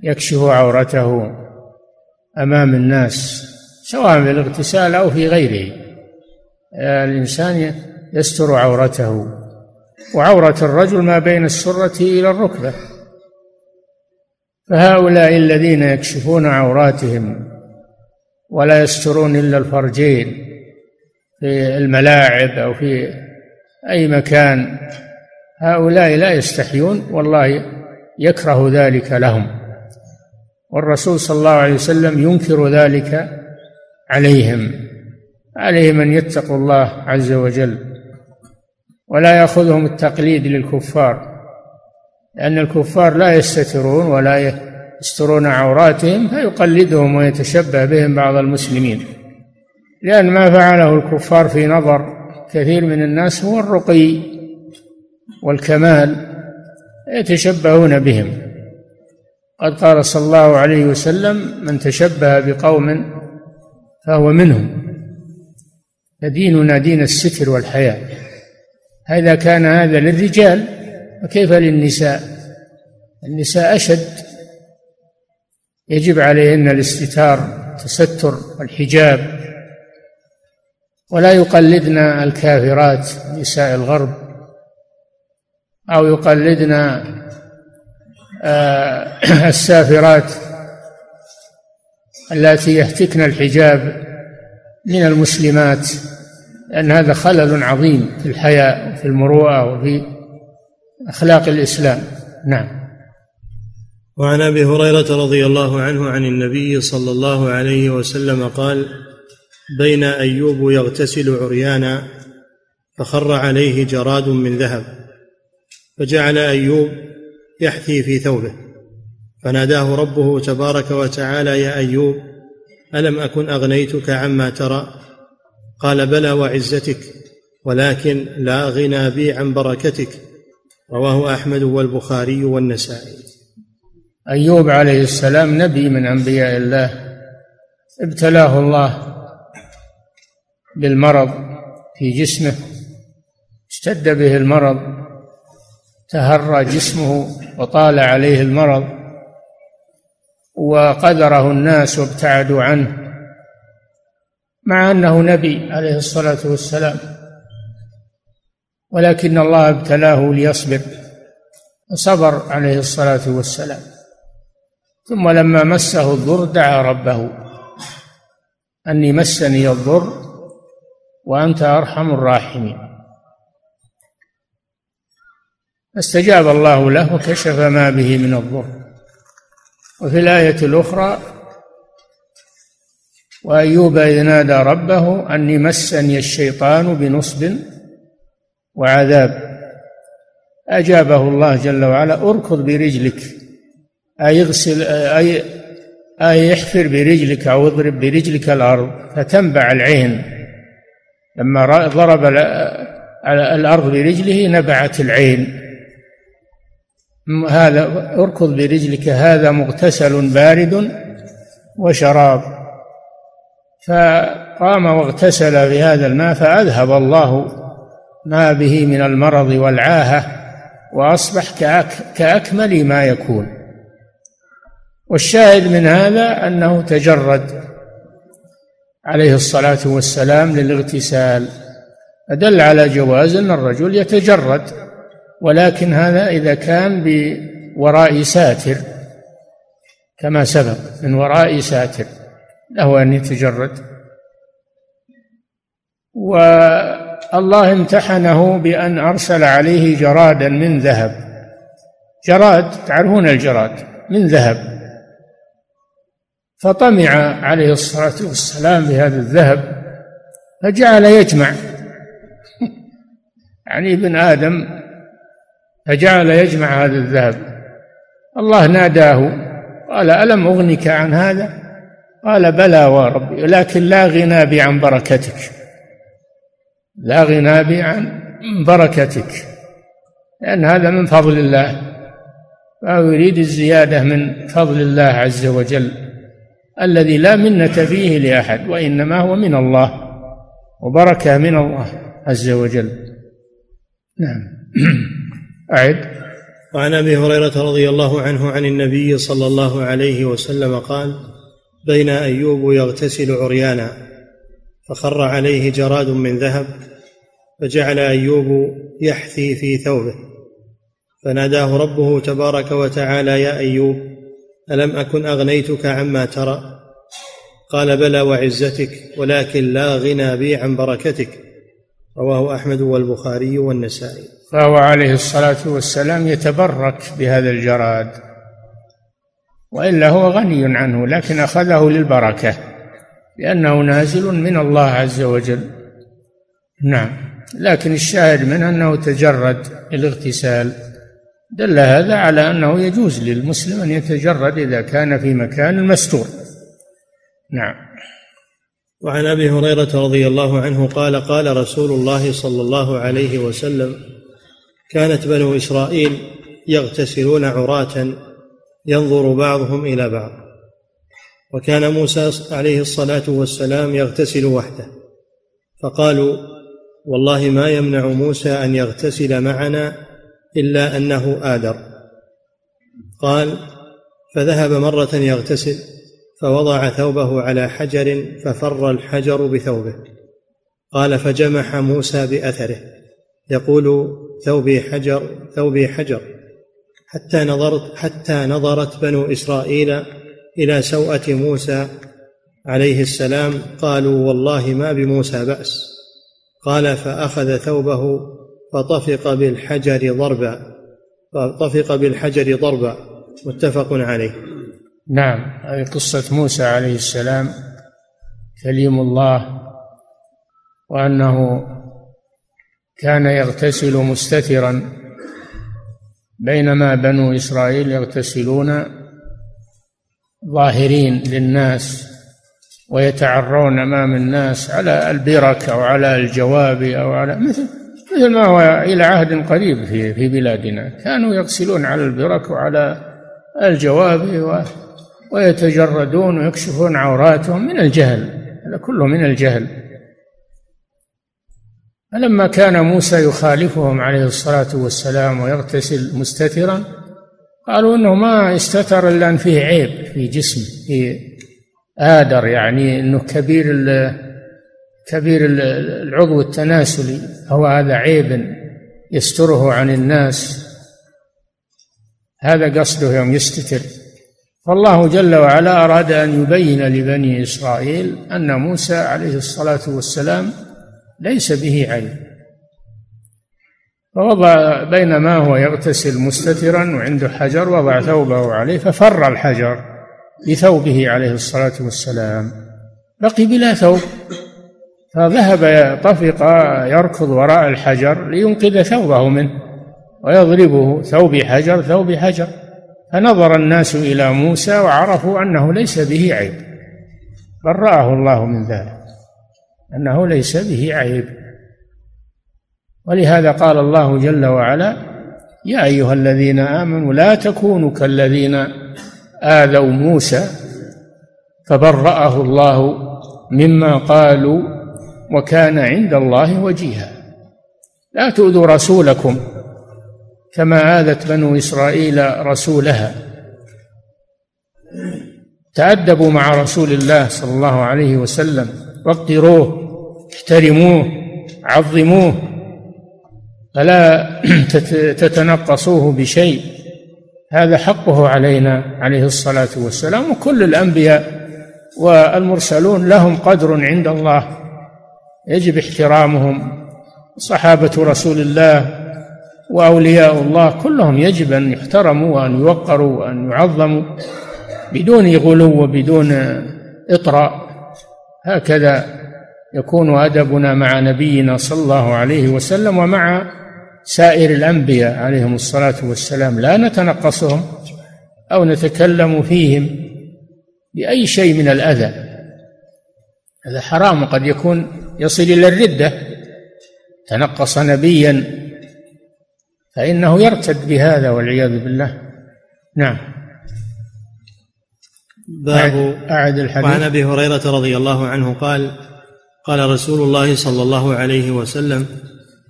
يكشف عورته أمام الناس سواء في الاغتسال أو في غيره. الإنسان يستر عورته وعورة الرجل ما بين السرة إلى الركبة. فهؤلاء الذين يكشفون عوراتهم ولا يسترون إلا الفرجين في الملاعب أو في أي مكان هؤلاء لا يستحيون والله يكره ذلك لهم. والرسول صلى الله عليه وسلم ينكر ذلك عليهم عليهم أن يتقوا الله عز وجل ولا يأخذهم التقليد للكفار لأن الكفار لا يستترون ولا يسترون عوراتهم فيقلدهم ويتشبه بهم بعض المسلمين. لأن ما فعله الكفار في نظر كثير من الناس هو الرقي والكمال يتشبهون بهم. قد قال صلى الله عليه وسلم من تشبه بقوم فهو منهم. فديننا دين الستر والحياء هذا كان هذا للرجال وكيف للنساء؟ النساء أشد. يجب عليهن الاستتار التستر والحجاب. ولا يقلدن الكافرات نساء الغرب. أو يقلدن (clears throat) السافرات اللاتي يهتكن الحجاب من المسلمات لأن هذا خلل عظيم في الحياء وفي المروءة وفي أخلاق الإسلام. نعم. وعن أبي هريرة رضي الله عنه عن النبي صلى الله عليه وسلم قال بين أيوب يغتسل عريانا فخر عليه جراد من ذهب فجعل أيوب يحثي في ثوبه. فناداه ربه تبارك وتعالى يا أيوب ألم أكن أغنيتك عما ترى؟ قال بلى وعزتك ولكن لا غنى بي عن بركتك. رواه أحمد والبخاري والنسائي. أيوب عليه السلام نبي من أنبياء الله. ابتلاه الله بالمرض في جسمه. اشتد به المرض. تهرى جسمه وطال عليه المرض وقدره الناس وابتعدوا عنه مع أنه نبي عليه الصلاة والسلام ولكن الله ابتلاه ليصبر فصبر عليه الصلاة والسلام. ثم لما مسه الضر دعا ربه أني مسني الضر وأنت أرحم الراحمين. فاستجاب الله له وكشف ما به من الضر. وفي الآية الأخرى وأيوب إذ نادى ربه أني مسني الشيطان بنصب وعذاب. أجابه الله جل وعلا أركض برجلك أي اغسل أي أي احفر برجلك أو اضرب برجلك الأرض فتنبع العين. لما ضرب الأرض برجله نبعت العين. هذا اركض برجلك هذا مغتسل بارد وشراب. فقام واغتسل بهذا الماء فأذهب الله ما به من المرض والعاهة وأصبح كأك كأكمل ما يكون. والشاهد من هذا أنه تجرد عليه الصلاة والسلام للاغتسال. أدل على جواز أن الرجل يتجرد. ولكن هذا إذا كان بوراء ساتر كما سبق من وراء ساتر له أن يتجرد. والله امتحنه بأن أرسل عليه جرادا من ذهب. جراد تعرفون الجراد من ذهب. فطمع عليه الصلاة والسلام بهذا الذهب فجعل يجمع. (laughs) يعني ابن آدم فجعل يجمع هذا الذهب. الله ناداه قال ألم أغنك عن هذا؟ قال بلى وربي لكن لا غنى بي عن بركتك. لا غنى بي عن بركتك لأن هذا من فضل الله. فهو يريد الزيادة من فضل الله عز وجل الذي لا منة فيه لأحد وإنما هو من الله وبركة من الله عز وجل. نعم. (clears throat) أعد. وعن أبي هريرة رضي الله عنه عن النبي صلى الله عليه وسلم قال بين أيوب يغتسل عريانا فخر عليه جراد من ذهب فجعل أيوب يحثي في ثوبه فناداه ربه تبارك وتعالى يا أيوب ألم أكن أغنيتك عما ترى؟ قال بلى وعزتك ولكن لا غنى بي عن بركتك. رواه أحمد والبخاري والنسائي. فهو عليه الصلاة والسلام يتبرك بهذا الجراد وإلا هو غني عنه لكن أخذه للبركة لأنه نازل من الله عز وجل. نعم لكن الشاهد منه أنه تجرد الاغتسال دل هذا على أنه يجوز للمسلم أن يتجرد إذا كان في مكان مستور. نعم. وعن أبي هريرة رضي الله عنه قال قال رسول الله صلى الله عليه وسلم كانت بنو إسرائيل يغتسلون عراة ينظر بعضهم إلى بعض. وكان موسى عليه الصلاة والسلام يغتسل وحده. فقالوا والله ما يمنع موسى أن يغتسل معنا إلا أنه آدر. قال فذهب مرة يغتسل فوضع ثوبه على حجر ففر الحجر بثوبه. قال فجمح موسى بأثره. يقول ثوبي حجر ثوبي حجر. حتى نظرت حتى نظرت بنو إسرائيل إلى سوءة موسى عليه السلام قالوا والله ما بموسى بأس. قال فأخذ ثوبه فطفق بالحجر ضربا فطفق بالحجر ضربا متفق عليه. نعم هذه قصة موسى عليه السلام كليم الله وأنه كان يغتسل مستترا. بينما بنو إسرائيل يغتسلون ظاهرين للناس ويتعرون أمام الناس على البرك أو على الجواب أو على مثل مثل ما هو إلى عهد قريب في في بلادنا. كانوا يغسلون على البرك وعلى الجواب ويتجردون ويكشفون عوراتهم من الجهل هذا كله من الجهل. فلما كان موسى يخالفهم عليه الصلاة والسلام ويغتسل مستترا قالوا إنه ما استتر إلا أن فيه عيب في جسمه في آدر يعني إنه كبير كبير العضو التناسلي هو هذا عيب يستره عن الناس. هذا قصده يوم يستتر. فالله جل وعلا أراد أن يبين لبني إسرائيل أن موسى عليه الصلاة والسلام ليس به عيب فوضع بينما هو يغتسل مستترا وعنده حجر وضع ثوبه عليه ففر الحجر بثوبه عليه الصلاة والسلام. بقي بلا ثوب فذهب طفق يركض وراء الحجر لينقذ ثوبه منه ويضربه ثوب حجر ثوب حجر. فنظر الناس إلى موسى وعرفوا أنه ليس به عيب. برأه الله من ذلك أنه ليس به عيب. ولهذا قال الله جل وعلا يا أيها الذين آمنوا لا تكونوا كالذين آذوا موسى فبرأه الله مما قالوا وكان عند الله وجيها. لا تؤذوا رسولكم كما آذت بنو إسرائيل رسولها. تأدبوا مع رسول الله صلى الله عليه وسلم وقروه احترموه عظموه فلا (clears throat) تتنقصوه بشيء. هذا حقه علينا عليه الصلاة والسلام وكل الأنبياء والمرسلون لهم قدر عند الله. يجب احترامهم. صحابة رسول الله وأولياء الله كلهم يجب أن يحترموا وأن يوقروا وأن يعظموا بدون غلو وبدون إطراء. هكذا يكون أدبنا مع نبينا صلى الله عليه وسلم ومع سائر الأنبياء عليهم الصلاة والسلام. لا نتنقصهم أو نتكلم فيهم بأي شيء من الأذى. هذا حرام قد يكون يصل إلى الردة. تنقص نبيا فإنه يرتد بهذا والعياذ بالله. نعم. باب أعد الحديث. وعن أبي هريرة رضي الله عنه قال قال رسول الله صلى الله عليه وسلم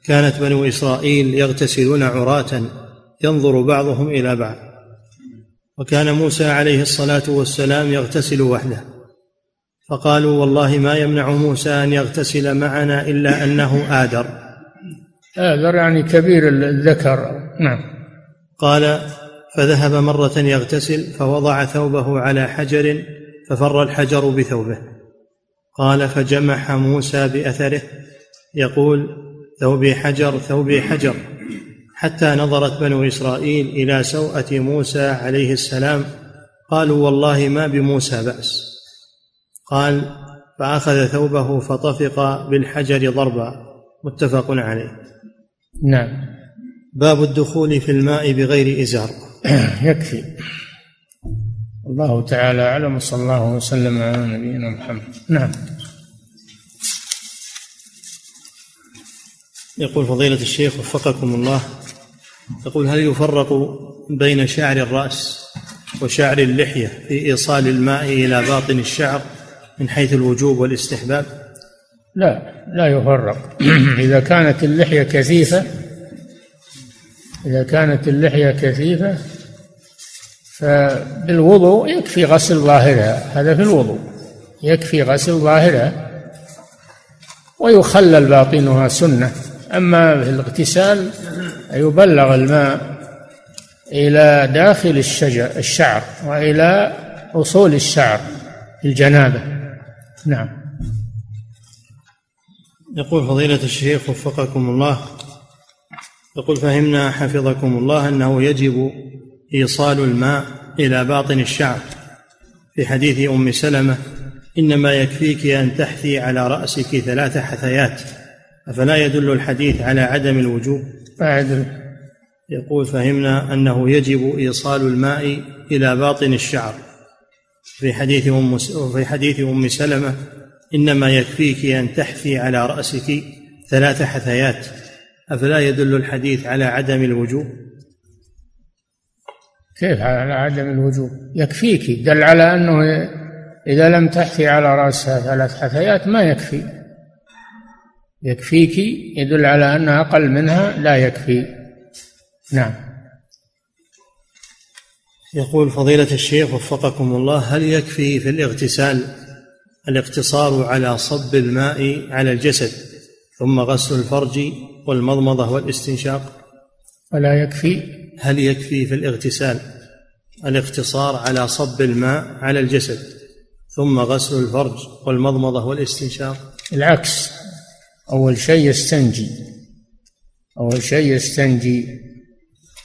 كانت بنو إسرائيل يغتسلون عراة ينظر بعضهم إلى بعض. وكان موسى عليه الصلاة والسلام يغتسل وحده. فقالوا والله ما يمنع موسى أن يغتسل معنا إلا أنه آدر. آدر يعني كبير الذكر. نعم. قال فذهب مرة يغتسل فوضع ثوبه على حجر ففر الحجر بثوبه. قال فجمح موسى بأثره يقول ثوبي حجر ثوبي حجر. حتى نظرت بنو إسرائيل إلى سوءة موسى عليه السلام قالوا والله ما بموسى بأس. قال فأخذ ثوبه فطفق بالحجر ضربا. متفق عليه. نعم. باب الدخول في الماء بغير إزار. (clears throat) يكفي. الله تعالى أعلم وصلى الله وسلم على نبينا محمد. نعم. يقول فضيلة الشيخ وفقكم الله يقول هل يفرق بين شعر الرأس وشعر اللحية في إيصال الماء إلى باطن الشعر من حيث الوجوب والاستحباب؟ لا لا يفرق. (clears throat) إذا كانت اللحية كثيفة إذا كانت اللحية كثيفة فبالوضوء يكفي غسل ظاهرها. هذا في الوضوء. يكفي غسل ظاهرها ويخلل باطنها سنة. أما في الاغتسال يبلغ الماء إلى داخل الشجر الشعر وإلى أصول الشعر الجنابة. نعم. يقول فضيلة الشيخ وفقكم الله. يقول فهمنا حفظكم الله أنه يجب إيصال الماء إلى باطن الشعر في حديث أم سلمة إنما يكفيك أن تحثي على رأسك ثلاث حثيات أفلا يدل الحديث على عدم الوجوب؟ بعد يقول فهمنا أنه يجب إيصال الماء إلى باطن الشعر. في حديث أم في حديث أم سلمة إنما يكفيك أن تحثي على رأسك ثلاث حثيات. أفلا يدل الحديث على عدم الوجوب؟ كيف على عدم الوجوب؟ يكفيك. دل على أنه إذا لم تحثي على رأسها ثلاث حثيات ما يكفي. يكفيك يدل على أن أقل منها لا يكفي. نعم. يقول فضيلة الشيخ وفقكم الله هل يكفي في الاغتسال؟ الاقتصار على صب الماء على الجسد ثم غسل الفرج والمضمضة والاستنشاق. ولا يكفي. هل يكفي في الاغتسال؟ الاقتصار على صب الماء على الجسد ثم غسل الفرج والمضمضة والاستنشاق. العكس. أول شيء يستنجي. أول شيء يستنجي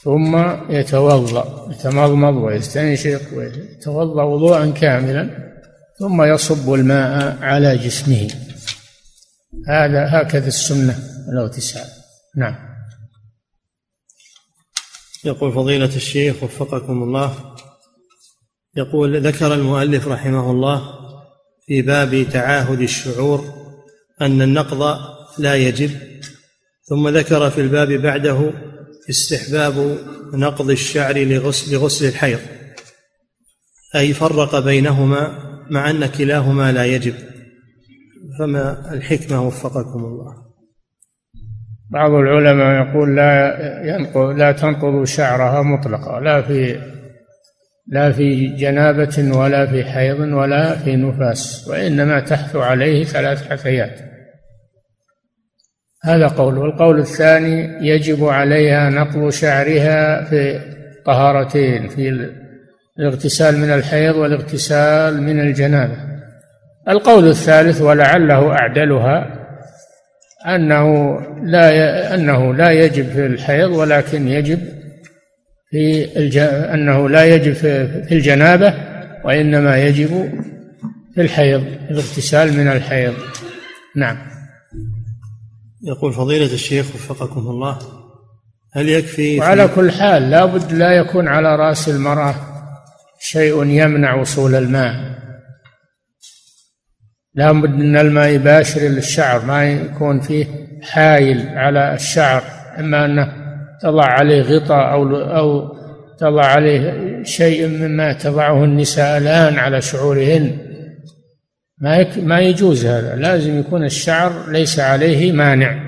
ثم يتوضأ يتمضمض ويستنشق ويتوضأ وضوءا كاملا. ثم يصب الماء على جسمه. هذا هكذا السنة الاغتسال. نعم. يقول فضيلة الشيخ وفقكم الله يقول ذكر المؤلف رحمه الله في باب تعاهد الشعور أن النقض لا يجب ثم ذكر في الباب بعده استحباب نقض الشعر لغسل, لغسل الحيض أي فرق بينهما مع أن كلاهما لا يجب. فما الحكمة وفقكم الله. بعض العلماء يقول لا ينقض لا تنقض شعرها مطلقا. لا في لا في جنابة ولا في حيض ولا في نفاس وإنما تحث عليه ثلاث حثيات. هذا قول. والقول الثاني يجب عليها نقض شعرها في طهارتين في الاغتسال من الحيض والاغتسال من الجنابة. القول الثالث ولعله أعدلها أنه لا أنه لا يجب في الحيض ولكن يجب في الج... أنه لا يجب في الجنابة وإنما يجب في الحيض الاغتسال من الحيض. نعم. يقول فضيلة الشيخ وفقكم الله هل يكفي وعلى كل حال لابد لا يكون على رأس المرأة شيء يمنع وصول الماء. لابد إن الماء يباشر الشعر ما يكون فيه حايل على الشعر إما أنه تضع عليه غطاء أو أو تضع عليه شيء مما تضعه النساء الآن على شعورهن. ما ما يجوز هذا لازم يكون الشعر ليس عليه مانع.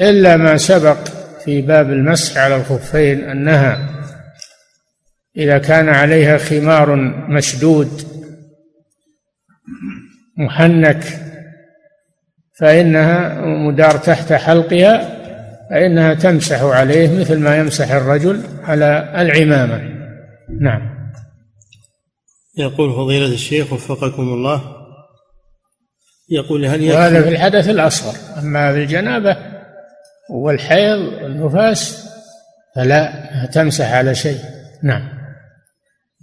إلا ما سبق في باب المسح على الخفين أنها إذا كان عليها خمار مشدود محنك فإنها مدار تحت حلقها فإنها تمسح عليه مثل ما يمسح الرجل على العمامة. نعم. يقول فضيلة الشيخ وفقكم الله يقول هل يكفي وهذا في الحدث الأصغر أما في الجنابة والحيض والنفاس فلا تمسح على شيء. نعم.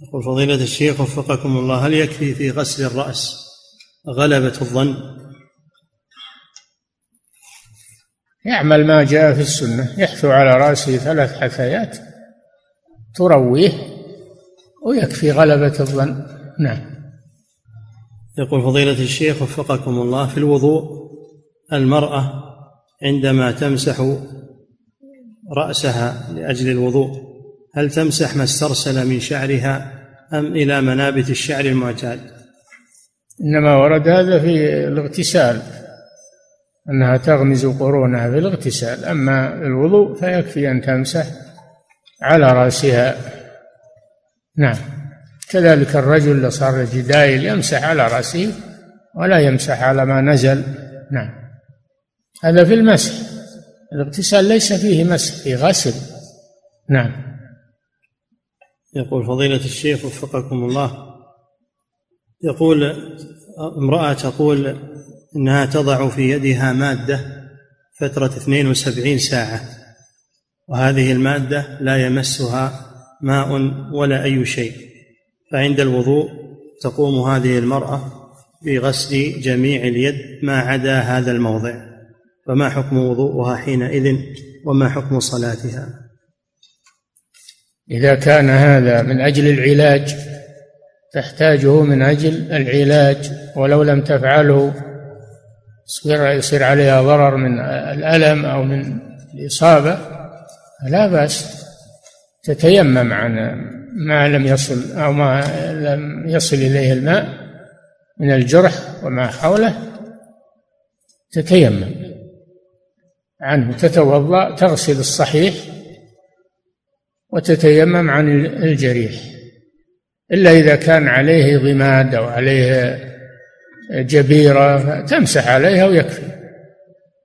يقول فضيلة الشيخ وفقكم الله هل يكفي في غسل الرأس غلبة الظن؟ يعمل ما جاء في السنة يحثو على رأسه ثلاث حثيات ترويه ويكفي غلبة الظن. نعم. يقول فضيلة الشيخ وفقكم الله في الوضوء المرأة عندما تمسح رأسها لأجل الوضوء هل تمسح ما استرسل من شعرها أم إلى منابت الشعر المعتاد؟ إنما ورد هذا في الاغتسال أنها تغمز قرونها في الاغتسال. أما الوضوء فيكفي أن تمسح على رأسها. نعم. كذلك الرجل صار جدايل يمسح على رأسه ولا يمسح على ما نزل. نعم. هذا في المسح. الاغتسال ليس فيه مسح فيه غسل. نعم. يقول فضيلة الشيخ وفقكم الله. يقول امرأة تقول إنها تضع في يدها مادة فترة 72 ساعة وهذه المادة لا يمسها ماء ولا أي شيء فعند الوضوء تقوم هذه المرأة بغسل جميع اليد ما عدا هذا الموضع فما حكم وضوءها حينئذ وما حكم صلاتها؟ إذا كان هذا من أجل العلاج تحتاجه من أجل العلاج ولو لم تفعله يصير يصير عليها ضرر من الألم أو من الإصابة لا بأس. تتيمم عن ما لم يصل أو ما لم يصل إليه الماء من الجرح وما حوله. تتيمم عنه تتوضأ تغسل الصحيح. وتتيمم عن الجريح إلا إذا كان عليه ضماد أو عليه جبيرة تمسح عليها ويكفي.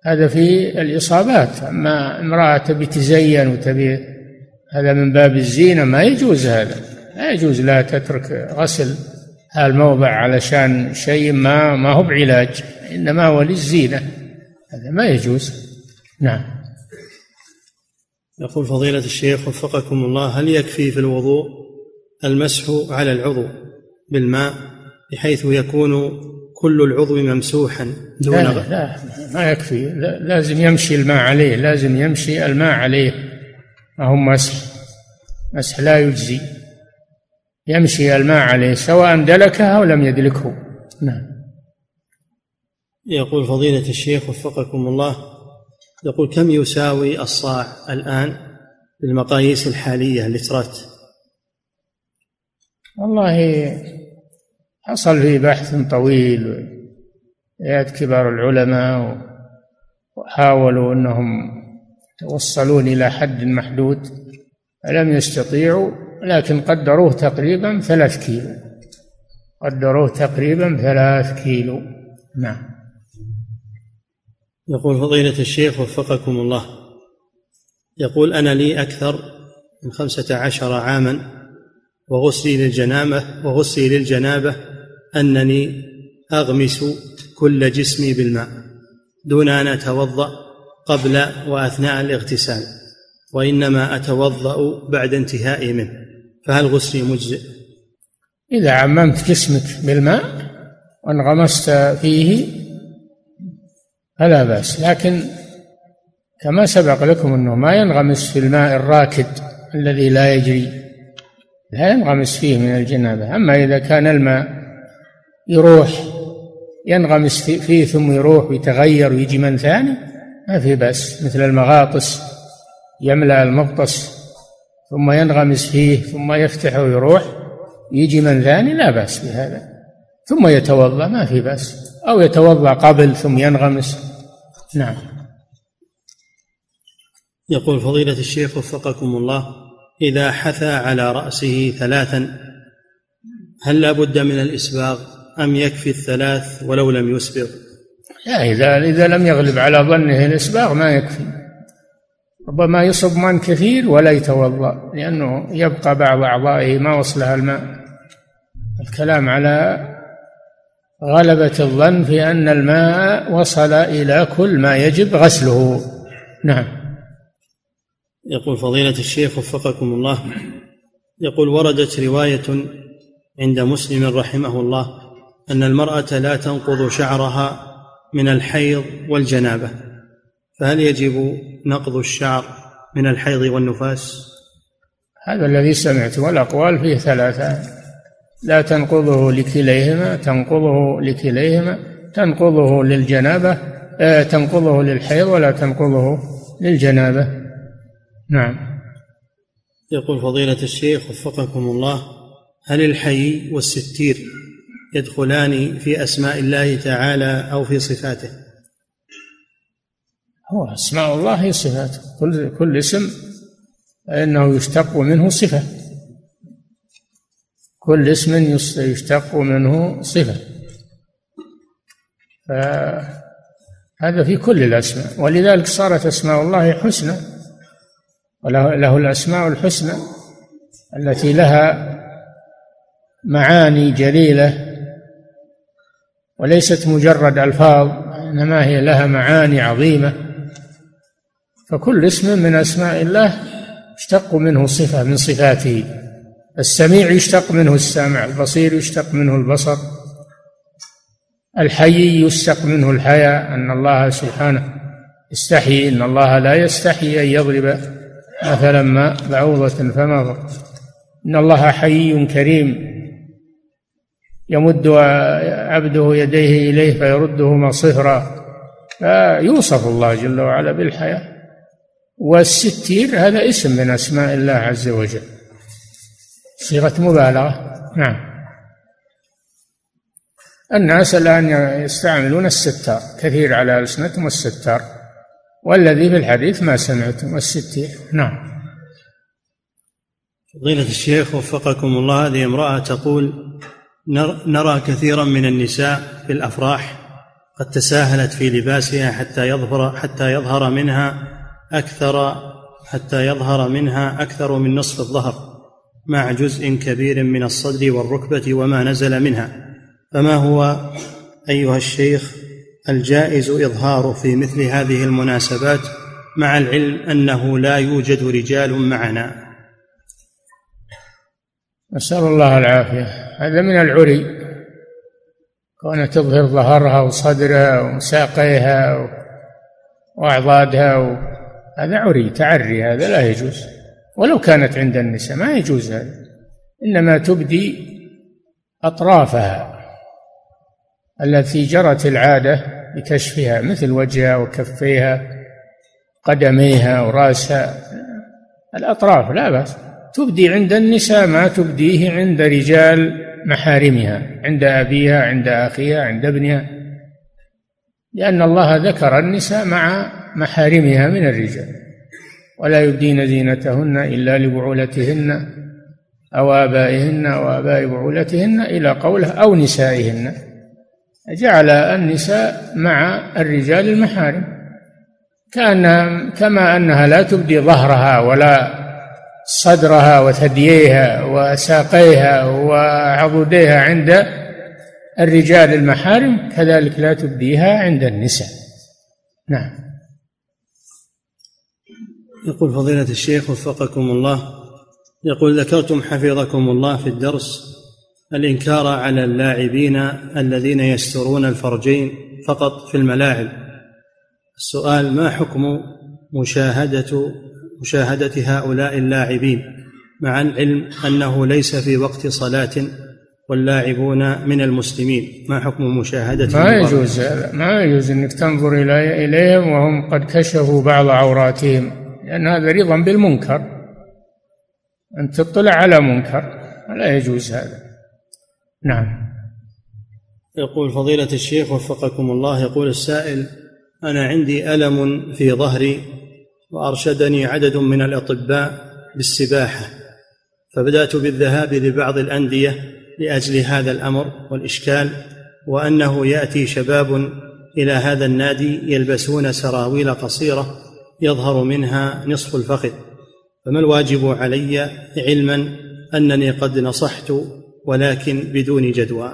هذا في الإصابات. أما امرأة تبي تزين وتبي هذا من باب الزينة ما يجوز هذا. لا يجوز لا تترك غسل الموضع علشان شيء ما ما هو بعلاج إنما هو للزينة. هذا ما يجوز. نعم. يقول فضيلة الشيخ وفقكم الله هل يكفي في الوضوء المسح على العضو بالماء بحيث يكون كل العضو ممسوحا دون لا, لا ما يكفي. لا لازم يمشي الماء عليه لازم يمشي الماء عليه. ما هو مسح؟ مسح لا يجزي. يمشي الماء عليه سواء دلكه أو لم يدلكه. نعم. يقول فضيلة الشيخ وفقكم الله يقول كم يساوي الصاع الآن بالمقاييس الحالية اللترات والله حصل فيه بحث طويل يد كبار العلماء وحاولوا إنهم يتوصلون إلى حد محدود فلم يستطيعوا لكن قدروه تقريبا ثلاث كيلو. قدروه تقريبا ثلاث كيلو. نعم. يقول فضيلة الشيخ وفقكم الله يقول أنا لي أكثر من خمسة عشر عاما وغسلي للجنابة وغسلي للجنابة أنني أغمس كل جسمي بالماء دون أن أتوضأ قبل وأثناء الاغتسال وإنما أتوضأ بعد انتهائي منه فهل غسلي مجزئ؟ إذا عممت جسمك بالماء وانغمست فيه فلا بأس. لكن كما سبق لكم أنه ما ينغمس في الماء الراكد الذي لا يجري لا ينغمس فيه من الجنابة. أما إذا كان الماء يروح ينغمس فيه ثم يروح ويتغير ويجي من ثاني ما في بأس. مثل المغاطس يملأ المغطس ثم ينغمس فيه ثم يفتح ويروح يجي من ثاني لا بأس بهذا. ثم يتوضأ ما في بأس. أو يتوضأ قبل ثم ينغمس. نعم. يقول فضيلة الشيخ وفقكم الله إذا حثى على رأسه ثلاثا هل لا بد من الإسباغ؟ أم يكفي الثلاث ولو لم يسبغ؟ لا إذا إذا لم يغلب على ظنه الإسباغ ما يكفي. ربما يصب ماء كثير ولا يتوضأ لأنه يبقى بعض أعضائه ما وصلها الماء. الكلام على غلبة الظن في أن الماء وصل إلى كل ما يجب غسله. نعم. يقول فضيلة الشيخ وفقكم الله. يقول وردت رواية عند مسلم رحمه الله أن المرأة لا تنقض شعرها من الحيض والجنابة. فهل يجب نقض الشعر من الحيض والنفاس؟ هذا الذي سمعت والأقوال فيه ثلاثة. لا تنقضه لكليهما تنقضه لكليهما تنقضه للجنابة آه تنقضه للحيض ولا تنقضه للجنابة. نعم. يقول فضيلة الشيخ وفقكم الله هل الحي والستير يدخلان في أسماء الله تعالى أو في صفاته؟ هو أسماء الله هي صفاته كل كل اسم فإنه يشتق منه صفة. كل اسم يشتق منه صفة. فهذا في كل الأسماء. ولذلك صارت أسماء الله حسنى. وله له الأسماء الحسنى التي لها معاني جليلة. وليست مجرد ألفاظ إنما هي لها معاني عظيمة. فكل اسم من أسماء الله اشتق منه صفة من صفاته. السميع يشتق منه السمع البصير يشتق منه البصر الحي يشتق منه الحياء أن الله سبحانه يستحي إن الله لا يستحي أن يضرب مثلا ما بعوضة فما إن الله حي كريم يمد عبده يديه إليه فيردهما صفرا فيوصف الله جل وعلا بالحياة. والستير هذا اسم من أسماء الله عز وجل. صيغة مبالغة. نعم. الناس الآن يستعملون الستار كثير على ألسنتهم الستار. والذي في الحديث ما سمعتم الستير نعم. فضيلة الشيخ وفقكم الله هذه امرأة تقول نرى كثيرا من النساء في الأفراح قد تساهلت في لباسها حتى يظهر حتى يظهر منها أكثر حتى يظهر منها أكثر من نصف الظهر. مع جزء كبير من الصدر والركبة وما نزل منها. فما هو أيها الشيخ الجائز اظهاره في مثل هذه المناسبات مع العلم أنه لا يوجد رجال معنا؟ نسأل الله العافية. هذا من العري. كونها تظهر ظهرها وصدرها وساقيها وأعضادها و... هذا عري تعري هذا لا يجوز. ولو كانت عند النساء ما يجوز هذا. إنما تبدي أطرافها التي جرت العادة بكشفها مثل وجهها وكفيها قدميها ورأسها. الأطراف لا بأس. تبدي عند النساء ما تبديه عند رجال محارمها عند أبيها عند أخيها عند ابنها. لأن الله ذكر النساء مع محارمها من الرجال. ولا يبدين زينتهن إلا لبعولتهن أو آبائهن أو آباء بعولتهن إلى قوله أو نسائهن. جعل النساء مع الرجال المحارم. كان كما أنها لا تبدي ظهرها ولا صدرها وثدييها وساقيها وعضديها عند الرجال المحارم كذلك لا تبديها عند النساء. نعم. يقول فضيلة الشيخ وفقكم الله يقول ذكرتم حفظكم الله في الدرس الإنكار على اللاعبين الذين يسترون الفرجين فقط في الملاعب. السؤال ما حكم مشاهدة مشاهدة هؤلاء اللاعبين مع العلم أنه ليس في وقت صلاة واللاعبون من المسلمين؟ ما حكم مشاهدة ما يجوز ما يجوز أنك تنظر إليهم وهم قد كشفوا بعض عوراتهم. لأن هذا رضا بالمنكر. أن تطلع على منكر لا يجوز هذا. نعم. يقول فضيلة الشيخ وفقكم الله يقول السائل أنا عندي ألم في ظهري وأرشدني عدد من الأطباء بالسباحة فبدأت بالذهاب لبعض الأندية لأجل هذا الأمر والإشكال وأنه يأتي شباب إلى هذا النادي يلبسون سراويل قصيرة يظهر منها نصف الفخذ. فما الواجب علي علما أنني قد نصحت ولكن بدون جدوى؟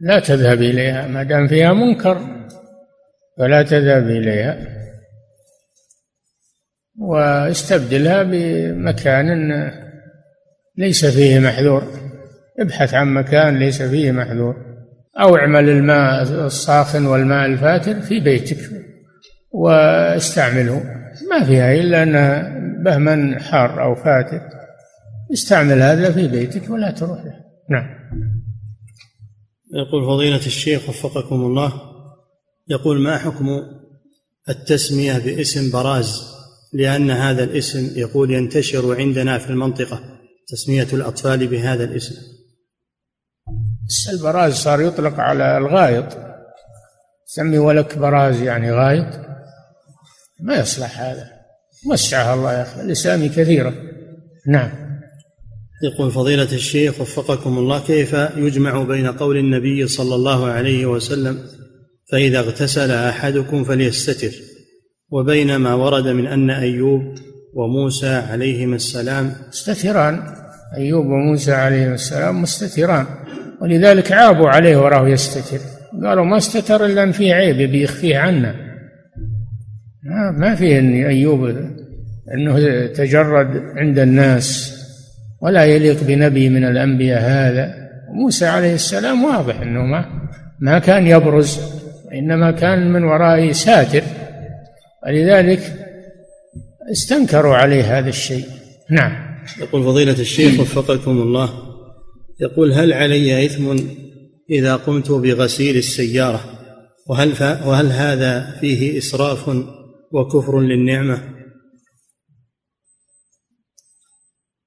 لا تذهب إليها ما دام فيها منكر فلا تذهب إليها. واستبدلها بمكان ليس فيه محذور. ابحث عن مكان ليس فيه محذور. أو اعمل الماء الساخن والماء الفاتر في بيتك. واستعمله. ما فيها إلا أنها بهما حار أو فاتر استعمل هذا في بيتك ولا تروح له. نعم. يقول فضيلة الشيخ وفقكم الله يقول ما حكم التسمية باسم براز؟ لأن هذا الاسم يقول ينتشر عندنا في المنطقة تسمية الأطفال بهذا الاسم. البراز صار يطلق على الغائط. سمي ولك براز يعني غايط ما يصلح هذا. وسعها الله يا أخي الأسامي كثيرة نعم. يقول فضيلة الشيخ وفقكم الله كيف يجمع بين قول النبي صلى الله عليه وسلم فإذا اغتسل أحدكم فليستتر وبين ما ورد من أن أيوب وموسى عليهما السلام. مستتران. أيوب وموسى عليهما السلام مستتران. ولذلك عابوا عليه وراه يستتر. قالوا ما استتر إلا أن فيه عيب يبي يخفيه عنا. ما فيه أن أيوب أنه تجرد عند الناس ولا يليق بنبي من الأنبياء هذا. موسى عليه السلام واضح أنه ما ما كان يبرز إنما كان من وراء ساتر. ولذلك استنكروا عليه هذا الشيء. نعم. يقول فضيلة الشيخ وفقكم الله يقول هل علي إثم إذا قمت بغسيل السيارة؟ وهل وهل هذا فيه إسراف وكفر للنعمة.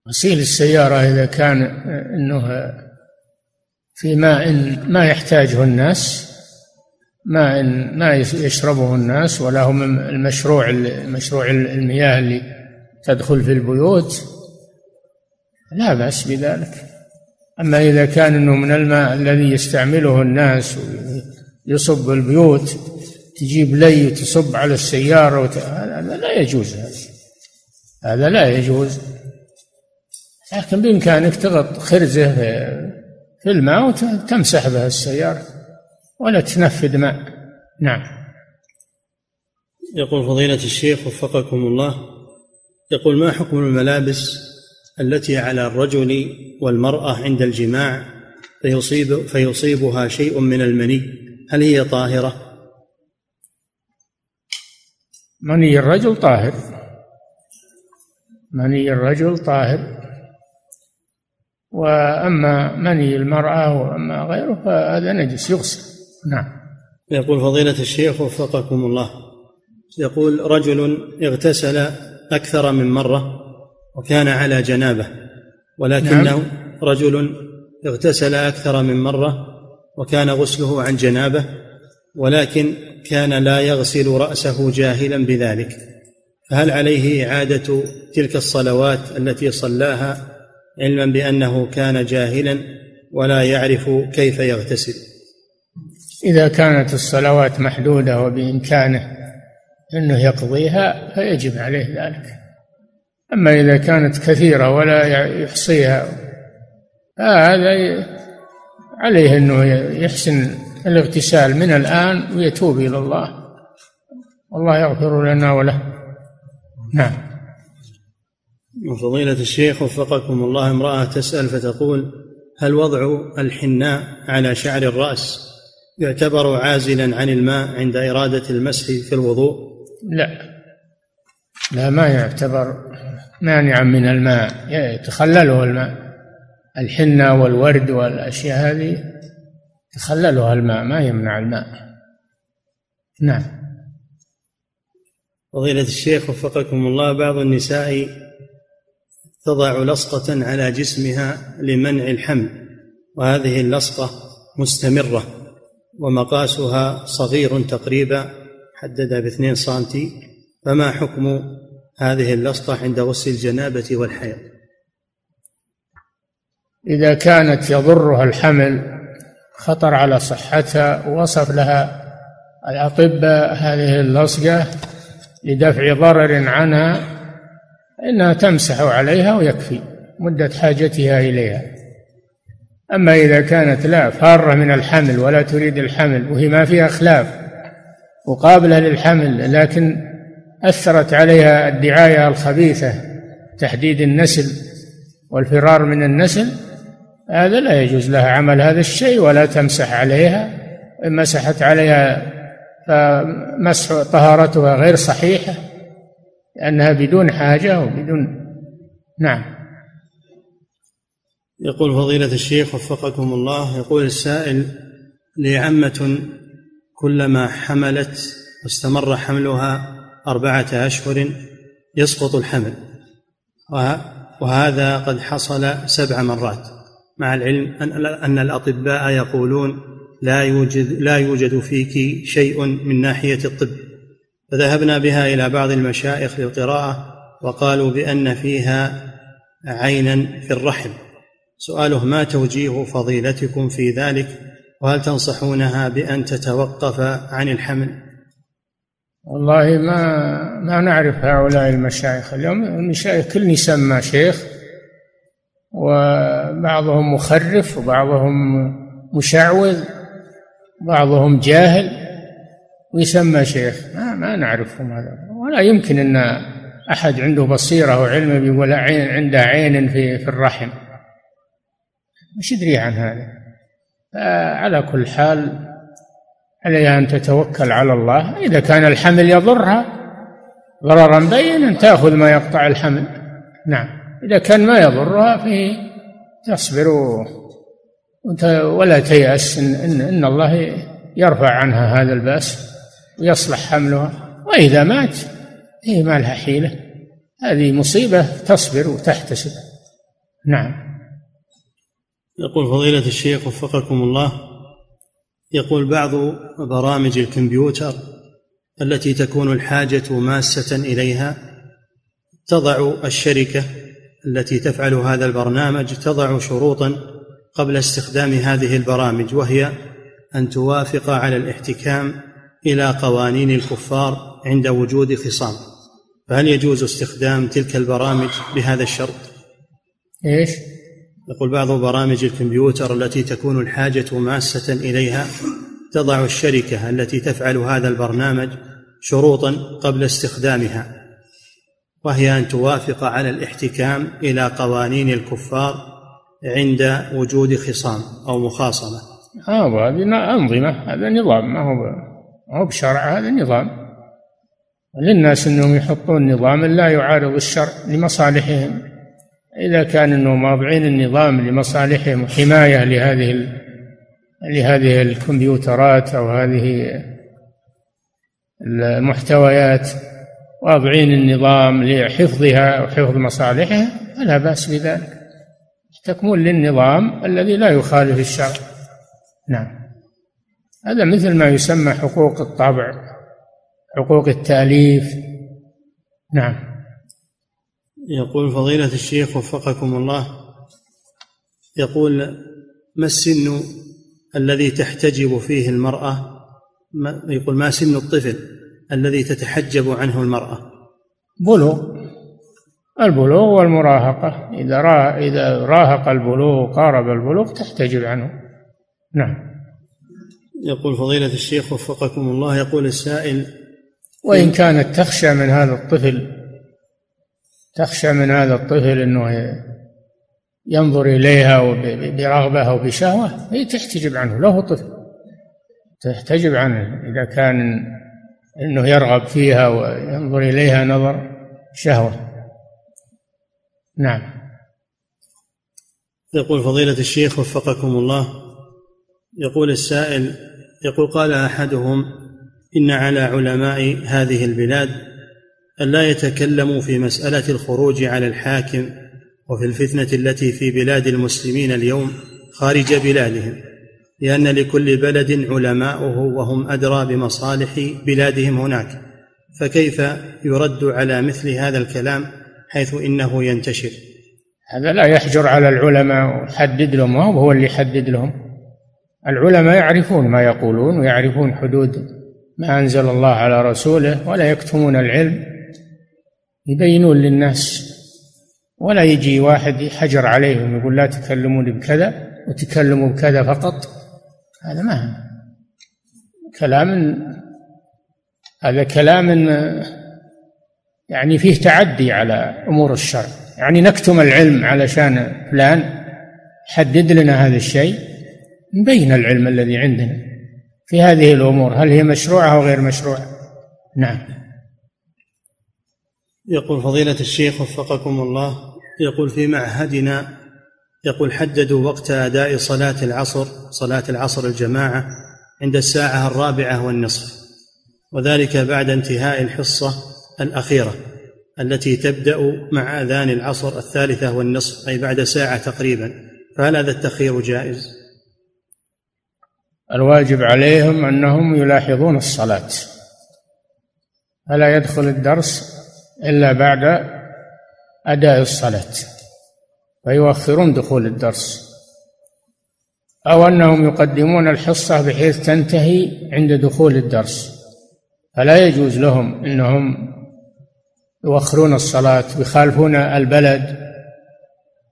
غسيل السيارة إذا كان أنه في ماء ما يحتاجه الناس ماء ما يشربه الناس ولا هم المشروع المشروع المياه اللي تدخل في البيوت لا بأس بذلك. أما إذا كان أنه من الماء الذي يستعمله الناس يصب البيوت تجيب لي وتصب على السيارة وت... هذا لا يجوز هذا. هذا لا يجوز. لكن بإمكانك تغط خرزة في الماء وتمسح بها السيارة ولا تنفذ ماء. نعم. يقول فضيلة الشيخ وفقكم الله يقول ما حكم الملابس التي على الرجل والمرأة عند الجماع فيصيب فيصيبها شيء من المني؟ هل هي طاهرة؟ مني الرجل؟ طاهر. مني الرجل؟ طاهر. وأما مني المرأة وأما غيره فهذا نجس يغسل. نعم. يقول فضيلة الشيخ وفقكم الله. يقول رجل اغتسل أكثر من مرة وكان على جنابة ولكنه نعم. رجل اغتسل أكثر من مرة وكان غسله عن جنابة ولكن كان لا يغسل رأسه جاهلا بذلك. فهل عليه إعادة تلك الصلوات التي صلاها علما بأنه كان جاهلا ولا يعرف كيف يغتسل؟ إذا كانت الصلوات محدودة وبإمكانه أنه يقضيها فيجب عليه ذلك. أما إذا كانت كثيرة ولا يحصيها فهذا عليه أنه يحسن الاغتسال من الآن ويتوب إلى الله. والله يغفر لنا وله. نعم. وفضيلة الشيخ وفقكم الله امرأة تسأل فتقول هل وضع الحناء على شعر الرأس يعتبر عازلا عن الماء عند إرادة المسح في الوضوء؟ لا. لا ما يعتبر مانعا من الماء. يتخلله الماء. الحنة والورد والأشياء هذه يتخللها الماء ما يمنع الماء. نعم. فضيلة الشيخ وفقكم الله بعض النساء تضع لصقة على جسمها لمنع الحمل وهذه اللصقة مستمرة ومقاسها صغير تقريبا حددها باثنين سنتي. فما حكم هذه اللصقة عند غسل الجنابة والحيض؟ إذا كانت يضرها الحمل خطر على صحتها ووصف لها الأطباء هذه اللصقة لدفع ضرر عنها إنها تمسح عليها ويكفي مدة حاجتها إليها. أما إذا كانت لا فارة من الحمل ولا تريد الحمل وهي ما فيها خلاف وقابلة للحمل لكن أثرت عليها الدعاية الخبيثة تحديد النسل والفرار من النسل هذا لا يجوز لها عمل هذا الشيء ولا تمسح عليها. إن مسحت عليها فمسح طهارتها غير صحيحة لأنها بدون حاجة وبدون نعم. يقول فضيلة الشيخ وفقكم الله يقول السائل لي عمة كلما حملت واستمر حملها أربعة أشهر يسقط الحمل وهذا قد حصل سبع مرات. مع العلم أن الأطباء يقولون لا يوجد لا يوجد فيك شيء من ناحية الطب. فذهبنا بها إلى بعض المشايخ للقراءة وقالوا بأن فيها عينا في الرحم. سؤاله ما توجيه فضيلتكم في ذلك؟ وهل تنصحونها بأن تتوقف عن الحمل؟ والله ما ما نعرف هؤلاء المشايخ. اليوم المشايخ كل يسمى شيخ وبعضهم مخرف وبعضهم مشعوذ بعضهم جاهل ويسمى شيخ. ما, ما نعرفهم هذا. ولا يمكن إن أحد عنده بصيرة وعلم بيقول عين عنده عين في في الرحم. إيش يدري عن هذا. على كل حال عليها أن تتوكل على الله. إذا كان الحمل يضرها ضررا بينا تأخذ ما يقطع الحمل. نعم. إذا كان ما يضرها فيه تصبر ولا تيأس إن, إن, إن الله يرفع عنها هذا البأس ويصلح حملها. وإذا مات هي ما لها حيلة. هذه مصيبة تصبر وتحتسب. نعم. يقول فضيلة الشيخ وفقكم الله يقول بعض برامج الكمبيوتر التي تكون الحاجة ماسة إليها تضع الشركة التي تفعل هذا البرنامج تضع شروطا قبل استخدام هذه البرامج وهي أن توافق على الاحتكام إلى قوانين الكفار عند وجود خصام. فهل يجوز استخدام تلك البرامج بهذا الشرط؟ إيش؟ يقول بعض برامج الكمبيوتر التي تكون الحاجة ماسة إليها تضع الشركة التي تفعل هذا البرنامج شروطا قبل استخدامها. وهي أن توافق على الاحتكام إلى قوانين الكفار عند وجود خصام أو مخاصمة. آه هذه أنظمة. هذا نظام ما هو ما هو بشرع هذا نظام. للناس أنهم يحطون نظاما لا يعارض الشرع لمصالحهم. إذا كان أنهم واضعين النظام لمصالحهم وحمايه لهذه لهذه الكمبيوترات أو هذه المحتويات واضعين النظام لحفظها وحفظ مصالحها فلا بأس بذلك. تكمل للنظام الذي لا يخالف الشرع. نعم. هذا مثل ما يسمى حقوق الطبع حقوق التأليف. نعم. يقول فضيلة الشيخ وفقكم الله يقول ما السن الذي تحتجب فيه المرأة؟ يقول ما سن الطفل؟ الذي تتحجب عنه المرأة. بلوغ. البلوغ والمراهقة. إذا را إذا راهق البلوغ قارب البلوغ تحتجب عنه. نعم. يقول فضيلة الشيخ وفقكم الله يقول السائل وإن كانت تخشى من هذا الطفل تخشى من هذا الطفل أنه ينظر إليها برغبة أو بشهوة هي تحتجب عنه. له طفل. تحتجب عنه. إذا كان أنه يرغب فيها وينظر إليها نظر شهوة. نعم. يقول فضيلة الشيخ وفقكم الله يقول السائل يقول قال أحدهم إن على علماء هذه البلاد أن لا يتكلموا في مسألة الخروج على الحاكم وفي الفتنة التي في بلاد المسلمين اليوم خارج بلادهم. لأن لكل بلد علماؤه وهم أدرى بمصالح بلادهم هناك فكيف يرد على مثل هذا الكلام حيث إنه ينتشر؟ هذا لا يحجر على العلماء ويحدد لهم وهو هو اللي يحدد لهم؟ العلماء يعرفون ما يقولون ويعرفون حدود ما أنزل الله على رسوله ولا يكتمون العلم. يبينون للناس ولا يجي واحد يحجر عليهم يقول لا تكلمون بكذا وتكلموا بكذا فقط. هذا ما كلام هذا كلام يعني فيه تعدي على أمور الشرع. يعني نكتم العلم علشان فلان حدد لنا هذا الشيء نبين العلم الذي عندنا في هذه الأمور. هل هي مشروعة أو غير مشروعة؟ نعم. يقول فضيلة الشيخ وفقكم الله يقول في معهدنا يقول حددوا وقت أداء صلاة العصر صلاة العصر الجماعة عند الساعة الرابعة والنصف وذلك بعد انتهاء الحصة الأخيرة التي تبدأ مع آذان العصر الثالثة والنصف أي بعد ساعة تقريبا. فهل هذا التخيير جائز؟ الواجب عليهم أنهم يلاحظون الصلاة. فلا يدخل الدرس إلا بعد أداء الصلاة. فيؤخرون دخول الدرس. أو أنهم يقدمون الحصة بحيث تنتهي عند دخول الدرس. فلا يجوز لهم إنهم يؤخرون الصلاة ويخالفون البلد.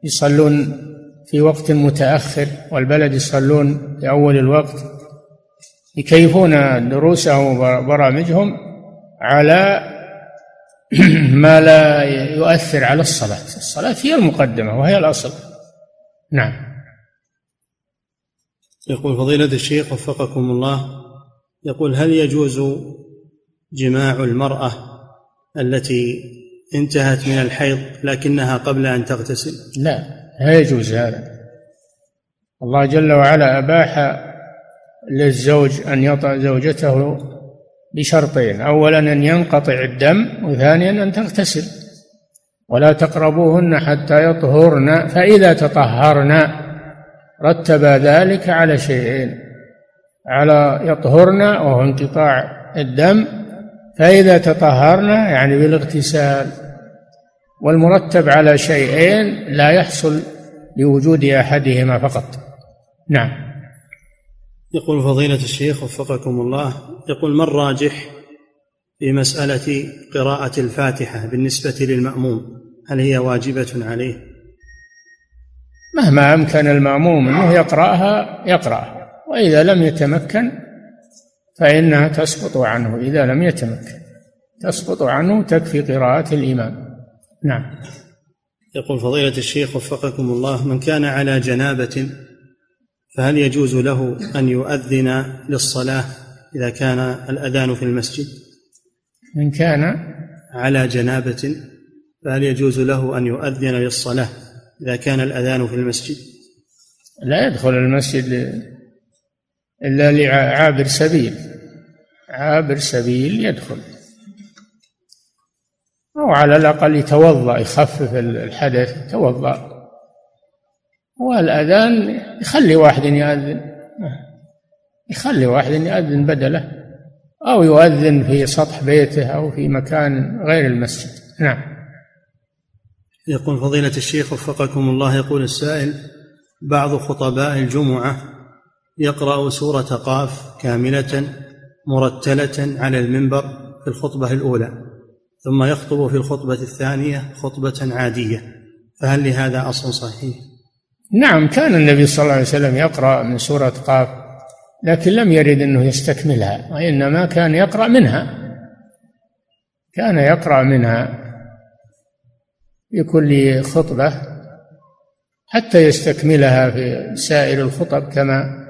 يصلون في وقت متأخر والبلد يصلون في أول الوقت. يكيفون دروسهم وبرامجهم على (clears throat) ما لا يؤثر على الصلاة. الصلاة هي المقدمة وهي الأصل. نعم. يقول فضيلة الشيخ وفقكم الله يقول هل يجوز جماع المرأة التي انتهت من الحيض لكنها قبل أن تغتسل؟ لا لا يجوز هذا. الله جل وعلا أباح للزوج أن يطأ زوجته بشرطين أولا أن ينقطع الدم وثانيا أن تغتسل. ولا تقربوهن حتى يطهرن فإذا تطهرن رتب ذلك على شيئين على يطهرن وهو انقطاع الدم فإذا تطهرن يعني بالاغتسال. والمرتب على شيئين لا يحصل لوجود أحدهما فقط. نعم. يقول فضيلة الشيخ وفقكم الله يقول ما الراجح في مسألة قراءة الفاتحة بالنسبة للمأموم؟ هل هي واجبة عليه؟ مهما أمكن المأموم أنه يقرأها يقرأها. وإذا لم يتمكن فإنها تسقط عنه. إذا لم يتمكن تسقط عنه تكفي قراءة الإمام. نعم. يقول فضيلة الشيخ وفقكم الله من كان على جنابة فهل يجوز له أن يؤذن للصلاة إذا كان الأذان في المسجد؟ من كان على جنابة فهل يجوز له أن يؤذن للصلاة إذا كان الأذان في المسجد؟ لا يدخل المسجد إلا لعابر سبيل. عابر سبيل يدخل. أو على الأقل يتوضأ يخفف الحدث يتوضأ. والأذان يخلي واحد يأذن يخلي واحد يأذن بدله أو يؤذن في سطح بيته أو في مكان غير المسجد. نعم. يقول فضيلة الشيخ وفقكم الله يقول السائل بعض خطباء الجمعة يقرأ سورة قاف كاملة مرتلة على المنبر في الخطبة الأولى ثم يخطب في الخطبة الثانية خطبة عادية فهل لهذا أصل صحيح؟ نعم كان النبي صلى الله عليه وسلم يقرأ من سورة قاف لكن لم يرد أنه يستكملها وإنما كان يقرأ منها. كان يقرأ منها في كل خطبة حتى يستكملها في سائر الخطب كما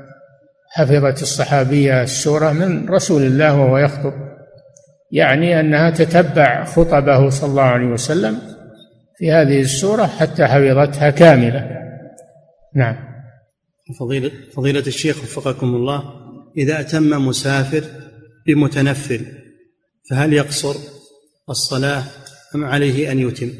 حفظت الصحابية السورة من رسول الله وهو يخطب. يعني أنها تتبع خطبه صلى الله عليه وسلم في هذه السورة حتى حفظتها كاملة. نعم. فضيلة, فضيلة الشيخ وفقكم الله إذا أتم مسافر بمتنفل فهل يقصر الصلاة أم عليه أن يتم؟